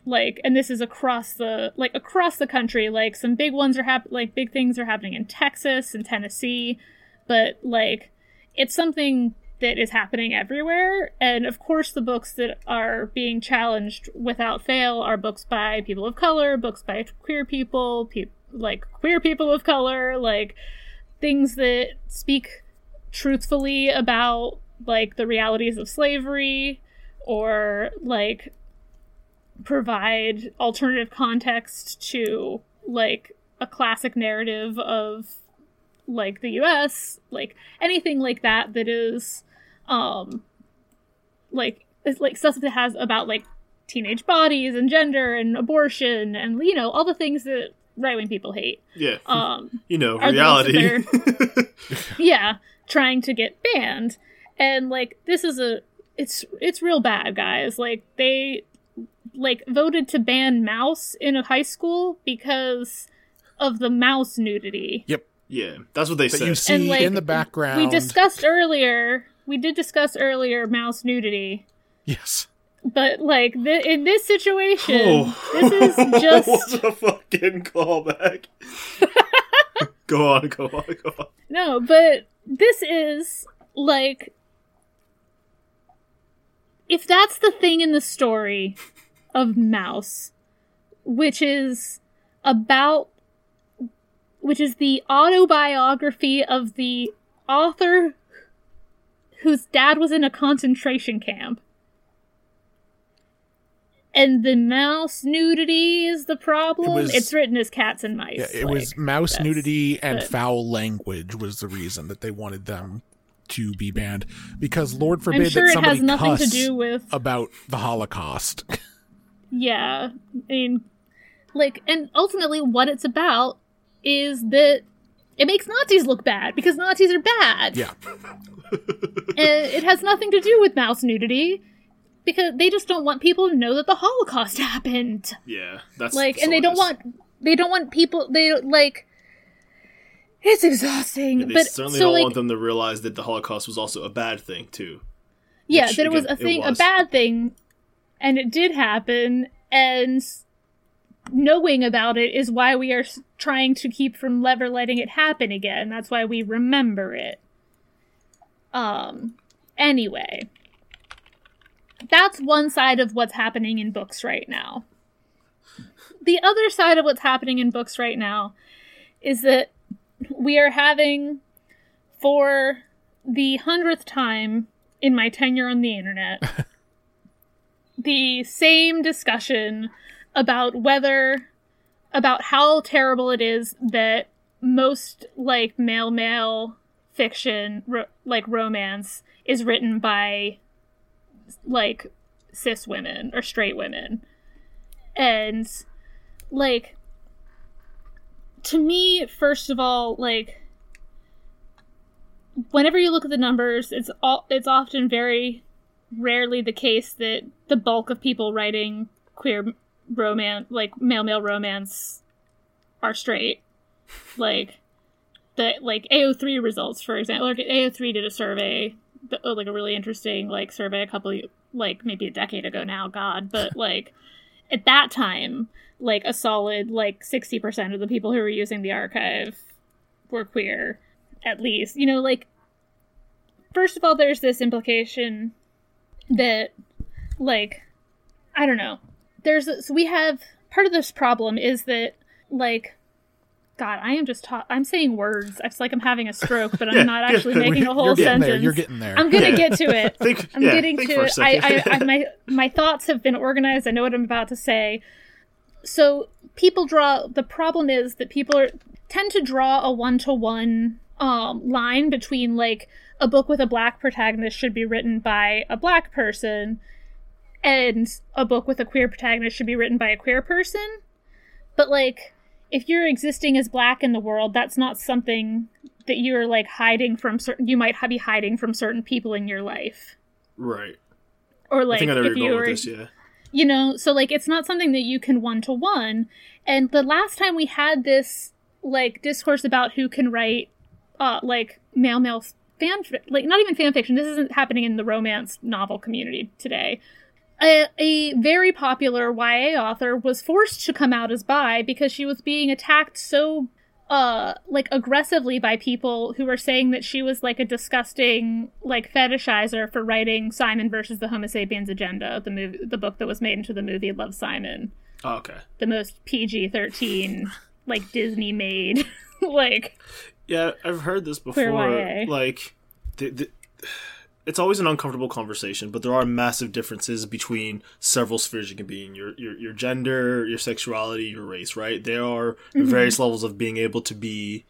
like and this is across the like across the country. Like some big ones are hap- like big things are happening in Texas and Tennessee but like it's something that is happening everywhere. And of course the books that are being challenged without fail are books by people of color books by queer people pe- like queer people of color like things that speak truthfully about like the realities of slavery or like provide alternative context to like a classic narrative of like the US, like anything like that that is um like is like stuff that has about like teenage bodies and gender and abortion and you know all the things that right wing people hate. Yeah. Um [LAUGHS] you know, are the ones reality. [LAUGHS] yeah, trying to get banned. And like this is a it's it's real bad, guys. Like they like voted to ban mouse in a high school because of the mouse nudity. Yep. yeah, that's what they That said. you see like, in the background. We discussed earlier, we did discuss earlier mouse nudity. Yes. But like th- in this situation, Oh. this is [LAUGHS] just What a [LAUGHS] fucking callback. [LAUGHS] go on, go on, go on. No, but this is like if that's the thing in the story of Mouse, which is about which is the autobiography of the author whose dad was in a concentration camp. And the mouse nudity is the problem. was- it's written as cats and mice. Yeah, it like, was mouse nudity and but- foul language was the reason that they wanted them to be banned because Lord forbid sure that it somebody has nothing to do with about the Holocaust. [LAUGHS] Yeah. I mean, like, and ultimately, what it's about is that it makes Nazis look bad because Nazis are bad. yeah, And it has nothing to do with mouse nudity because they just don't want people to know that the Holocaust [LAUGHS] happened. Yeah, that's Like, and they don't so it is. want, they don't want people, they, like, it's exhausting. Yeah, they but certainly so, don't like, want them to realize that the Holocaust was also a bad thing too. yeah Which, that it was a again, thing was. a bad thing and it did happen and knowing about it is why we are trying to keep from never letting it happen again that's why we remember it um anyway that's one side of what's happening in books right now. The other side of what's happening in books right now is that we are having for the hundredth time in my tenure on the internet [LAUGHS] the same discussion about whether about how terrible it is that most like male male fiction ro- like romance is written by like cis women or straight women and like to me first of all like whenever you look at the numbers it's all it's often very rarely the case that the bulk of people writing queer romance like male male romance are straight like the like AO3 results, for example. Like AO3 did a survey, Oh, like a really interesting like survey a couple like maybe a decade ago now. God, but [LAUGHS] like at that time, like a solid like sixty percent of the people who were using the archive were queer, at least. You know, like first of all, there's this implication that like I don't know. There's so we have part of this problem is that like God, I am just ta- I'm saying words. It's like I'm having a stroke, but I'm Yeah, not yeah, actually making a whole You're sentence. there. You're getting there. I'm gonna Yeah. get to it. [LAUGHS] Think- I'm yeah, getting to it. I, I. [LAUGHS] I, my my thoughts have been organized. I know what I'm about to say. So people draw. The problem is that people are tend to draw a one to one um line between like a book with a black protagonist should be written by a black person, and a book with a queer protagonist should be written by a queer person. But like, if you're existing as black in the world, that's not something that you're like hiding from certain. You might be hiding from certain people in your life Right. or like I think I know if you're you going with this. Yeah. you know so like it's not something that you can one to one and the last time we had this like discourse about who can write uh like male male fan like not even fan fiction this isn't happening in the romance novel community today a, a very popular YA author was forced to come out as bi because she was being attacked so uh like aggressively by people who were saying that she was like a disgusting like fetishizer for writing Simon versus the Homo sapiens agenda, the movie the book that was made into the movie Love Simon. Oh, okay. The most PG thirteen like Disney made [LAUGHS] like Yeah, I've heard this before. Like, the, the, it's always an uncomfortable conversation, but there are massive differences between several spheres you can be in your your, your gender, your sexuality, your race. Right? There are Mm-hmm. various levels of being able to be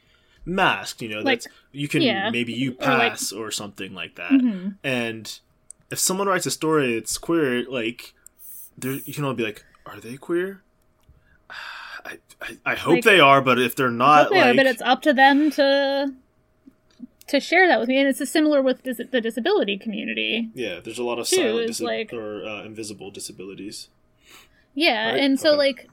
masked. You know, Like, that's you can yeah. maybe you Or, like- pass or something like that. Mhm. And if someone writes a story that's queer, like, there you can only be like, are they queer? [SIGHS] I, I, I hope Like- they are, but if they're not, Okay, like, but it's up to them to to share that with me and it's similar with dis- the disability community Yeah, there's a lot of Too, silent is disa- like- or uh, invisible disabilities. yeah Right? and so Okay. like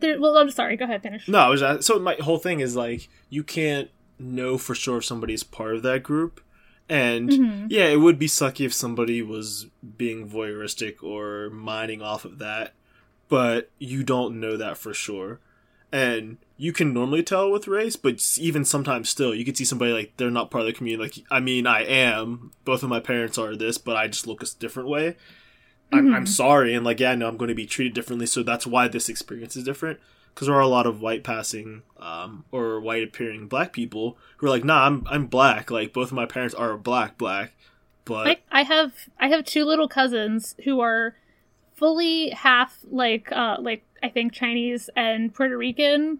there, well i'm sorry go ahead finish No, I was at, so my whole thing is like you can't know for sure if somebody's part of that group, and Mhm. yeah, it would be sucky if somebody was being voyeuristic or mining off of that, but you don't know that for sure, and you can normally tell with race, but even sometimes still, you can see somebody like they're not part of the community. Like, I mean, I am. Both of my parents are this, but I just look a different way. I'm, I'm Mhm. sorry, and like, yeah, I know I'm going to be treated differently, so that's why this experience is different. Because there are a lot of white passing um, or white appearing black people who are like, nah, I'm I'm black. Like both of my parents are black, black, but I, I have I have two little cousins who are fully half like uh like I think Chinese and Puerto Rican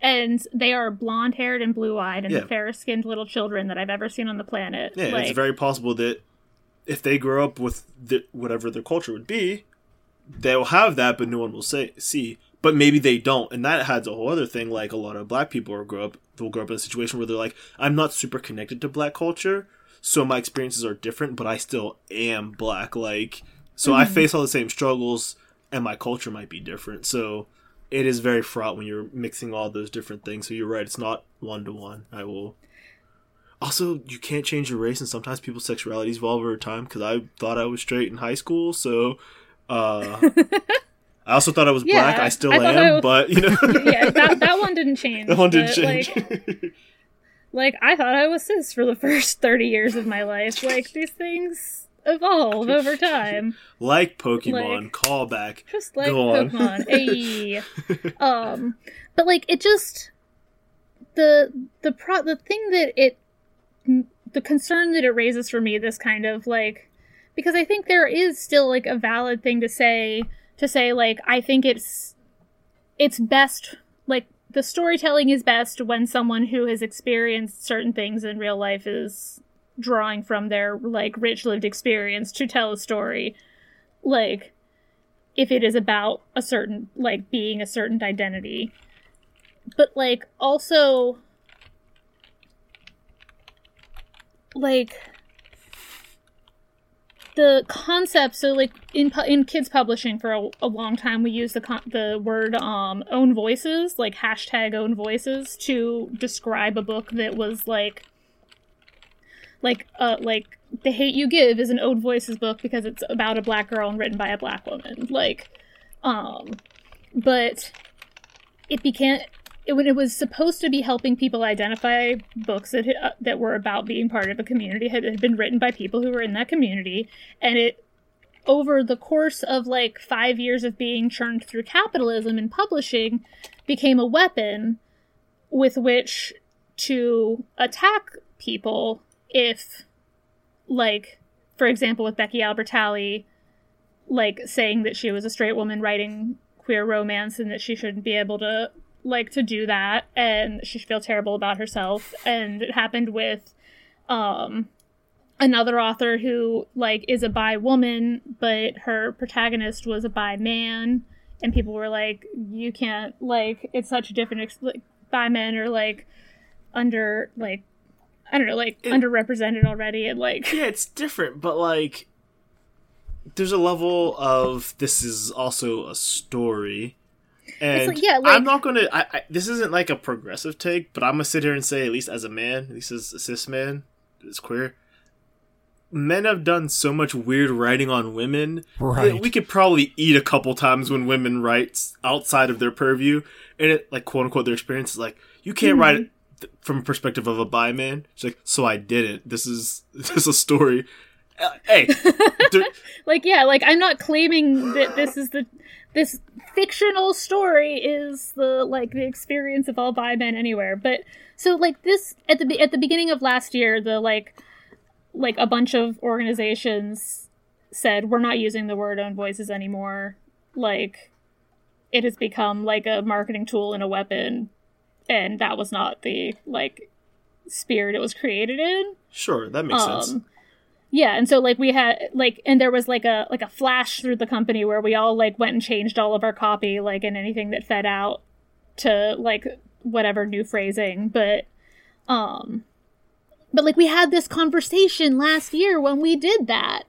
and they are blonde haired and blue eyed and Yeah. the fairest skinned little children that I've ever seen on the planet. yeah, like, it's very possible that if they grow up with the, whatever their culture would be, they'll have that, but no one will say see. But maybe they don't, and that adds a whole other thing. Like a lot of black people will grow up, will grow up in a situation where they're like, I'm not super connected to black culture, so my experiences are different, but I still am black. Like, so I face all the same struggles, and my culture might be different. So it is very fraught when you're mixing all those different things. So you're right; it's not one to one. I will. Also, you can't change your race, and sometimes people's sexualities evolve over time. Because I thought I was straight in high school, so uh, [LAUGHS] I also thought I was Yeah, black. I still I am, was- but you know, [LAUGHS] yeah, that that one didn't [LAUGHS] change. that one didn't change. Like, like I thought I was cis for the first thirty years of my life. Like these things evolve over time. like Pokemon, Like- callback. just like Go. Pokemon. [LAUGHS] Ayy. um, but like it just the the pro the thing that it the concern that it raises for me this kind of like because I think there is still like a valid thing to say to say like I think it's it's best like the storytelling is best when someone who has experienced certain things in real life is drawing from their like rich lived experience to tell a story. Like if it is about a certain like being a certain identity. But like also like the concept so like in in kids publishing for a, a long time we use the con- the word um own voices like hashtag own voices to describe a book that was like like uh like the hate you give is an own voices book because it's about a black girl and written by a black woman like um but it became it, when it was supposed to be helping people identify books that uh, that were about being part of a community had, had been written by people who were in that community and it over the course of like 5 years of being churned through capitalism and publishing became a weapon with which to attack people if like for example with Becky Albertalli like saying that she was a straight woman writing queer romance and that she shouldn't be able to like to do that and she should feel terrible about herself. And it happened with um another author who like is a bi woman but her protagonist was a bi man. And people were like you can't like it's such a different ex- like bi men are like under like i don't know like It- underrepresented already and like yeah, it's different, but like there's a level of this is also a story. And like- yeah, like- I'm not gonna. I, I, this isn't like a progressive take, but I'm gonna sit here and say, at least as a man, at least as a cis man, is queer. Men have done so much weird writing on women Right. we could probably eat a couple times when women write outside of their purview, and it like quote unquote their experience is like you can't write it th- from a perspective of a bi man. She's like, so I didn't. This is [LAUGHS] this is a story. Uh, hey, [LAUGHS] there- like yeah like i'm not claiming that this is the this fictional story is the like the experience of all bi men anywhere but so like this at the at the beginning of last year the like like a bunch of organizations said we're not using the word own voices anymore like it has become like a marketing tool and a weapon and that was not the like spirit it was created in sure, that makes sense. um, yeah, and so like we had like and there was like a like a flash through the company where we all like went and changed all of our copy like and anything that fed out to like whatever new phrasing, but um but like we had this conversation last year when we did that.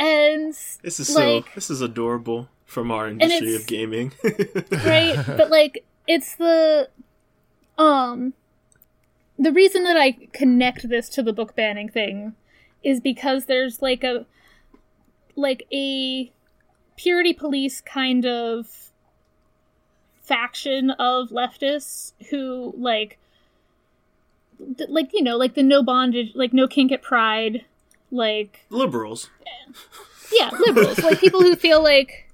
And This is so. This is adorable from our industry of gaming. [LAUGHS] right but like it's the um the reason that i connect this to the book banning thing is because there's like a like a purity police kind of faction of leftists who like th- like you know like the no bondage like no kink at pride like Liberals. yeah liberals like people who feel like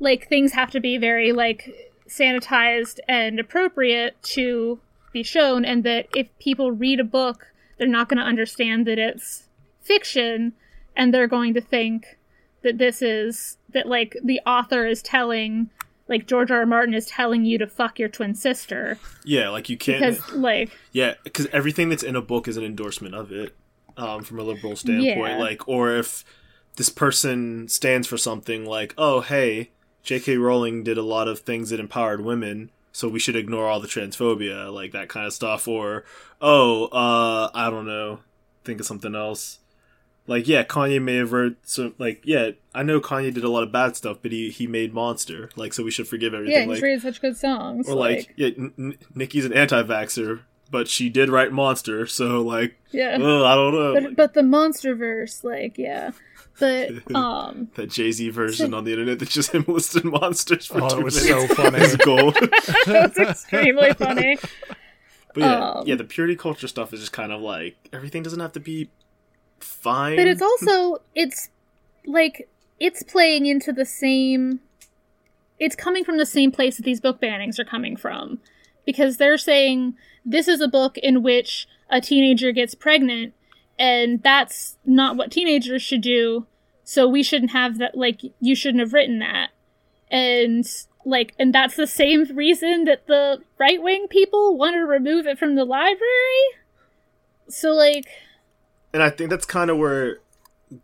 like things have to be very like sanitized and appropriate to be shown and that if people read a book they're not going to understand that it's fiction and they're going to think that this is that like the author is telling like George R. R. Martin is telling you to fuck your twin sister Yeah, like you can't. because like Yeah, because everything that's in a book is an endorsement of it, um, from a liberal standpoint. Yeah. Like, or if this person stands for something like, "Oh, hey, J.K. Rowling did a lot of things that empowered women, so we should ignore all the transphobia, like that kind of stuff." Or, "Oh, uh, I don't know, think of something else." Like, yeah, Kanye may have wrote so. Like, yeah, I know Kanye did a lot of bad stuff, but he he made Monster, like, so we should forgive everything. yeah like, written such good songs or like, yeah, N- N- Nicki's an anti-vaxxer, but she did write Monster, so like, yeah oh, I don't know. but but the monster verse like yeah but [LAUGHS] um that Jay Z version on the internet that's just [LAUGHS] him listing monsters for Oh, two it was minutes so funny. is gold. [LAUGHS] That's extremely funny. but yeah, Um, yeah, the purity culture stuff is just kind of like everything doesn't have to be fine. But it's also it's like it's playing into the same it's coming from the same place that these book bannings are coming from. Because they're saying this is a book in which a teenager gets pregnant and that's not what teenagers should do, so we shouldn't have that like you shouldn't have written that. And like and that's the same reason that the right wing people want to remove it from the library. So like and I think that's kind of where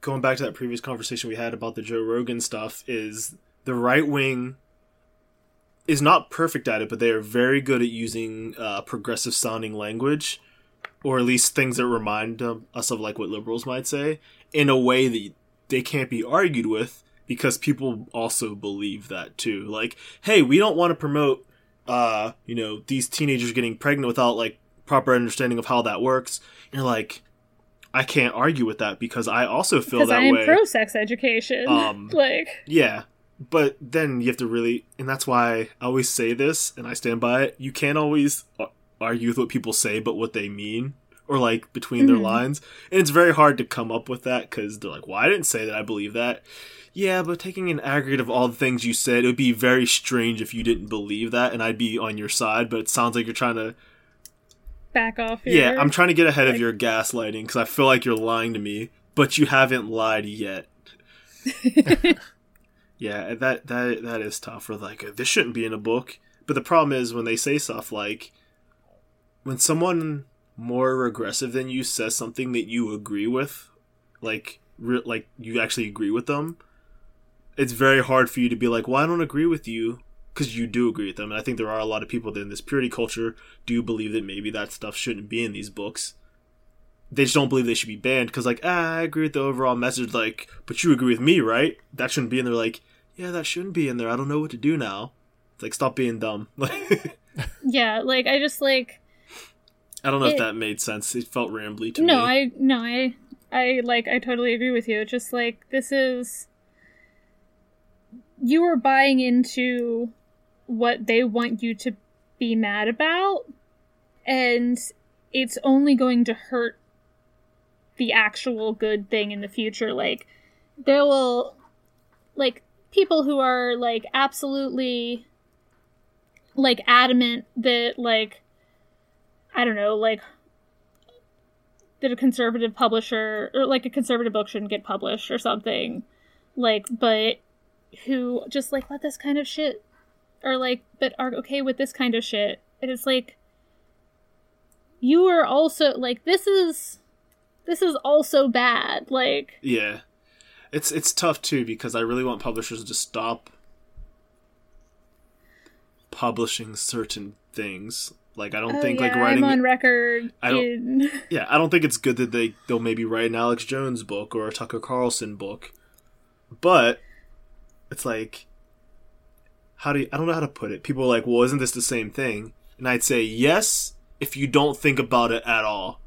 going back to that previous conversation we had about the Joe Rogan stuff is the right wing is not perfect at it, but they are very good at using uh, progressive sounding language, or at least things that remind um, us of like what liberals might say, in a way that they can't be argued with because people also believe that too. Like, hey, we don't want to promote, uh, you know, these teenagers getting pregnant without like proper understanding of how that works. And you're like, I can't argue with that because I also feel Because that I am way. pro sex education. Um, [LAUGHS] like, Yeah. But then you have to really, and that's why I always say this, and I stand by it. You can't always argue with what people say, but what they mean, or like between their Mhm. lines. And it's very hard to come up with that because they're like, well, I didn't say that, I believe that. Yeah, but taking an aggregate of all the things you said, it would be very strange if you didn't believe that, and I'd be on your side, but it sounds like you're trying to. back off. Yeah, I'm trying to get ahead of your gaslighting because I feel like you're lying to me, but you haven't lied yet. [LAUGHS] Yeah, that that that is tough. Or like this shouldn't be in a book. But the problem is when they say stuff like when someone more aggressive than you says something that you agree with, like re- like you actually agree with them. It's very hard for you to be like, "Well, I don't agree with you," because you do agree with them. And I think there are a lot of people that in this purity culture do believe that maybe that stuff shouldn't be in these books. They just don't believe they should be banned because, like, ah, I agree with the overall message. Like, but you agree with me, right? That shouldn't be in there. Like, yeah, that shouldn't be in there. I don't know what to do now. It's like, stop being dumb. [LAUGHS] Yeah, like I just like I don't know if that made sense. It felt rambly to no, me. No, I no, I I like I totally agree with you. It's just like this is you are buying into what they want you to be mad about and it's only going to hurt the actual good thing in the future like there will like people who are like absolutely like adamant that like I don't know, like that a conservative publisher or like a conservative book shouldn't get published or something. Like, but who just like let this kind of shit or like but are okay with this kind of shit. And it's like you are also like this is this is also bad. Like Yeah, it's it's tough too because I really want publishers to stop publishing certain things. Like I don't oh, think yeah, like writing. I'm on record I don't- in [LAUGHS] Yeah, I don't think it's good that they they'll maybe write an Alex Jones book or a Tucker Carlson book, but it's like how do you, I don't know how to put it. People are like, well, isn't this the same thing? And I'd say yes if you don't think about it at all.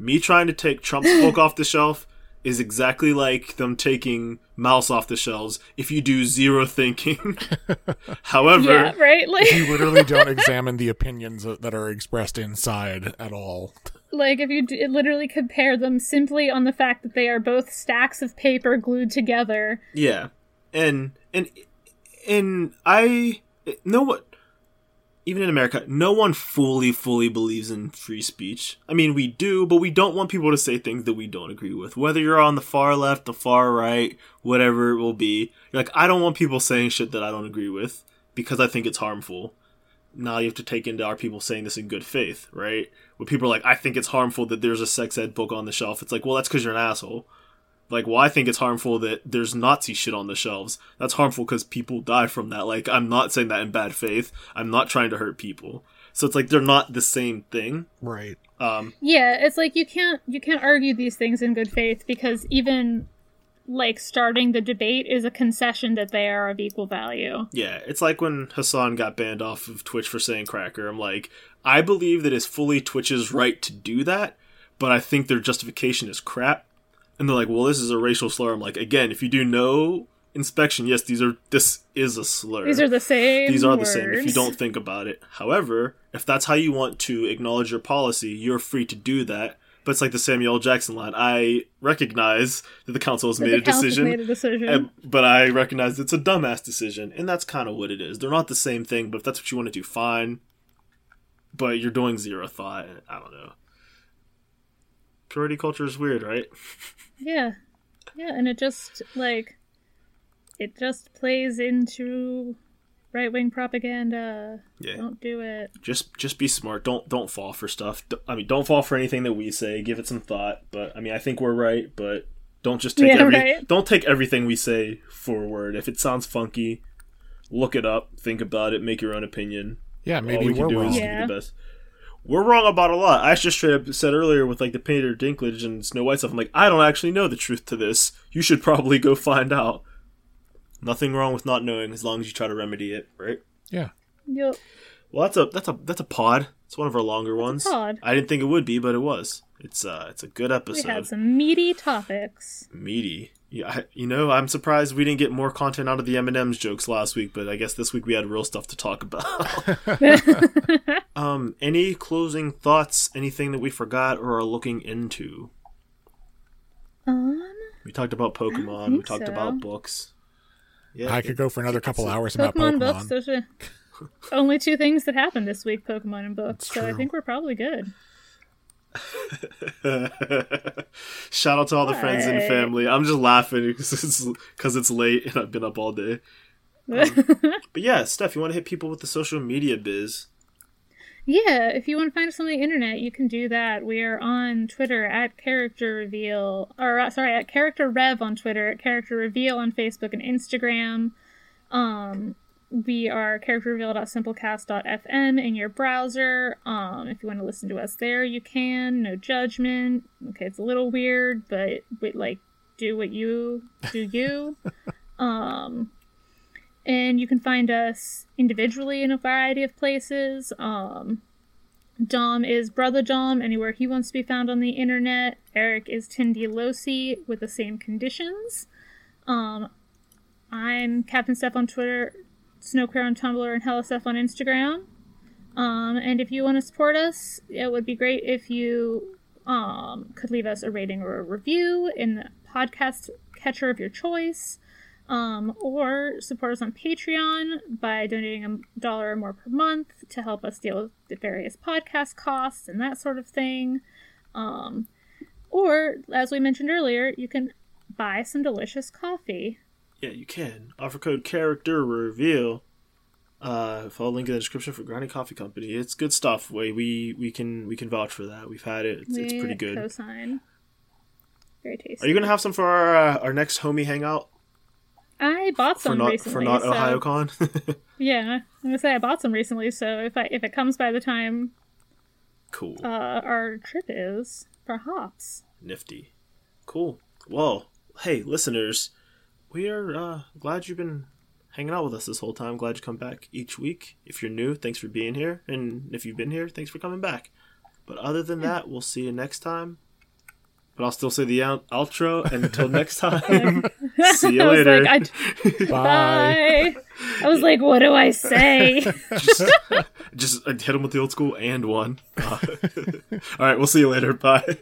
Me trying to take Trump's book [LAUGHS] off the shelf is exactly like them taking Maus off the shelves if you do zero thinking. [LAUGHS] However, Yeah, right? Like You literally don't examine the opinions that are expressed inside at all. Like if you d- literally compare them simply on the fact that they are both stacks of paper glued together. Yeah, and and and I know what. Even in America, no one fully, fully believes in free speech. I mean, we do, but we don't want people to say things that we don't agree with. Whether you're on the far left, the far right, whatever it will be. You're like, I don't want people saying shit that I don't agree with because I think it's harmful. Now you have to take into our people saying this in good faith, right? When people are like, I think it's harmful that there's a sex ed book on the shelf. It's like, well, that's because you're an asshole. Like, well, I think it's harmful that there's Nazi shit on the shelves. That's harmful because people die from that. Like, I'm not saying that in bad faith. I'm not trying to hurt people. So it's like they're not the same thing. Right. Um, Yeah, it's like you can't you can't argue these things in good faith because even like starting the debate is a concession that they are of equal value. yeah, it's like when Hassan got banned off of Twitch for saying cracker. I'm like, I believe that it's fully Twitch's right to do that, but I think their justification is crap. And they're like, well, this is a racial slur. I'm like, again, if you do no inspection, yes, these are this is a slur. These are the same. these are the same if you don't think about it. However, if that's how you want to acknowledge your policy, you're free to do that. But it's like the Samuel Jackson line. I recognize that the council has That made the a decision, Made a decision. uh, but I recognize it's a dumbass decision, and that's kind of what it is. They're not the same thing, but if that's what you want to do, fine. But you're doing zero thought. I don't know. Purity culture is weird, right? [LAUGHS] yeah, yeah, and it just like it just plays into right wing propaganda. Yeah. Don't do it. just just be smart don't don't fall for stuff I mean don't fall for anything that we say give it some thought but i mean i think we're right but don't just take Yeah, every right. don't take everything we say for a word if it sounds funky look it up think about it make your own opinion Yeah, all maybe we can we're do wrong. is Yeah. do the best we're wrong about a lot. I just straight up said earlier with like the Peter Dinklage and Snow White stuff. I'm like, I don't actually know the truth to this. You should probably go find out. Nothing wrong with not knowing as long as you try to remedy it, right? Yeah. Yep. Well, that's a that's a that's a pod. It's one of our longer ones. pod. I didn't think it would be, but it was. It's uh, it's a good episode. We episode. had some meaty topics. Meaty. Yeah, you know, I'm surprised we didn't get more content out of the M&M's jokes last week, but I guess this week we had real stuff to talk about. [LAUGHS] um, any closing thoughts? Anything that we forgot or are looking into? Um, We talked about Pokemon. We talked so. about books. Yeah, I could go for another couple hours about Pokemon, Pokemon. books. Those are [LAUGHS] only two things that happened this week: Pokemon and books. That's So I think we're probably good. [LAUGHS] Shout out to all the friends and family. I'm just laughing because it's, 'cause it's late and I've been up all day. [LAUGHS] But yeah, Steph, you want to hit people with the social media biz? Yeah, if you want to find us on the internet, you can do that. We are on Twitter at Character Reveal, or uh, sorry, at Character Rev on Twitter, at Character Reveal on Facebook and Instagram. Um, we are characterreveal.simplecast.fm in your browser. Um, if you want to listen to us there, you can. No judgment. Okay, it's a little weird, but we, like do what you do. You. [LAUGHS] um, and you can find us individually in a variety of places. Um, Dom is Brother Dom anywhere he wants to be found on the internet. Eric is Tindy Losi with the same conditions. Um, I'm Captain Steph on Twitter, Snowcare on Tumblr, and Hella Steph on Instagram. Um, and if you want to support us, it would be great if you um, could leave us a rating or a review in the podcast catcher of your choice um, or support us on Patreon by donating a dollar or more per month to help us deal with the various podcast costs and that sort of thing. Um, or, as we mentioned earlier, you can buy some delicious coffee. Yeah, you can. Offer code character reveal. Uh, follow link in the description for Grinding Coffee Company. It's good stuff. We we we can we can vouch for that. We've had it. It's, it's pretty good. Cosign. Very tasty. Are you gonna have some for our uh, our next homie hangout I bought for some not recently. for not so- Ohayocon? [LAUGHS] Yeah, I'm gonna say I bought some recently. So if I if it comes by the time cool, uh, our trip is, perhaps. nifty, cool. Well, hey listeners, we are uh, glad you've been hanging out with us this whole time. Glad you come back each week. If you're new, thanks for being here, and if you've been here, thanks for coming back. But other than that, we'll see you next time. But I'll still say the out- outro. And until [LAUGHS] next time, [LAUGHS] see you I was later. like, I, Bye. Bye. I was like, what do I say? [LAUGHS] just, just hit him with the old school and one. Uh, all right, we'll see you later. Bye.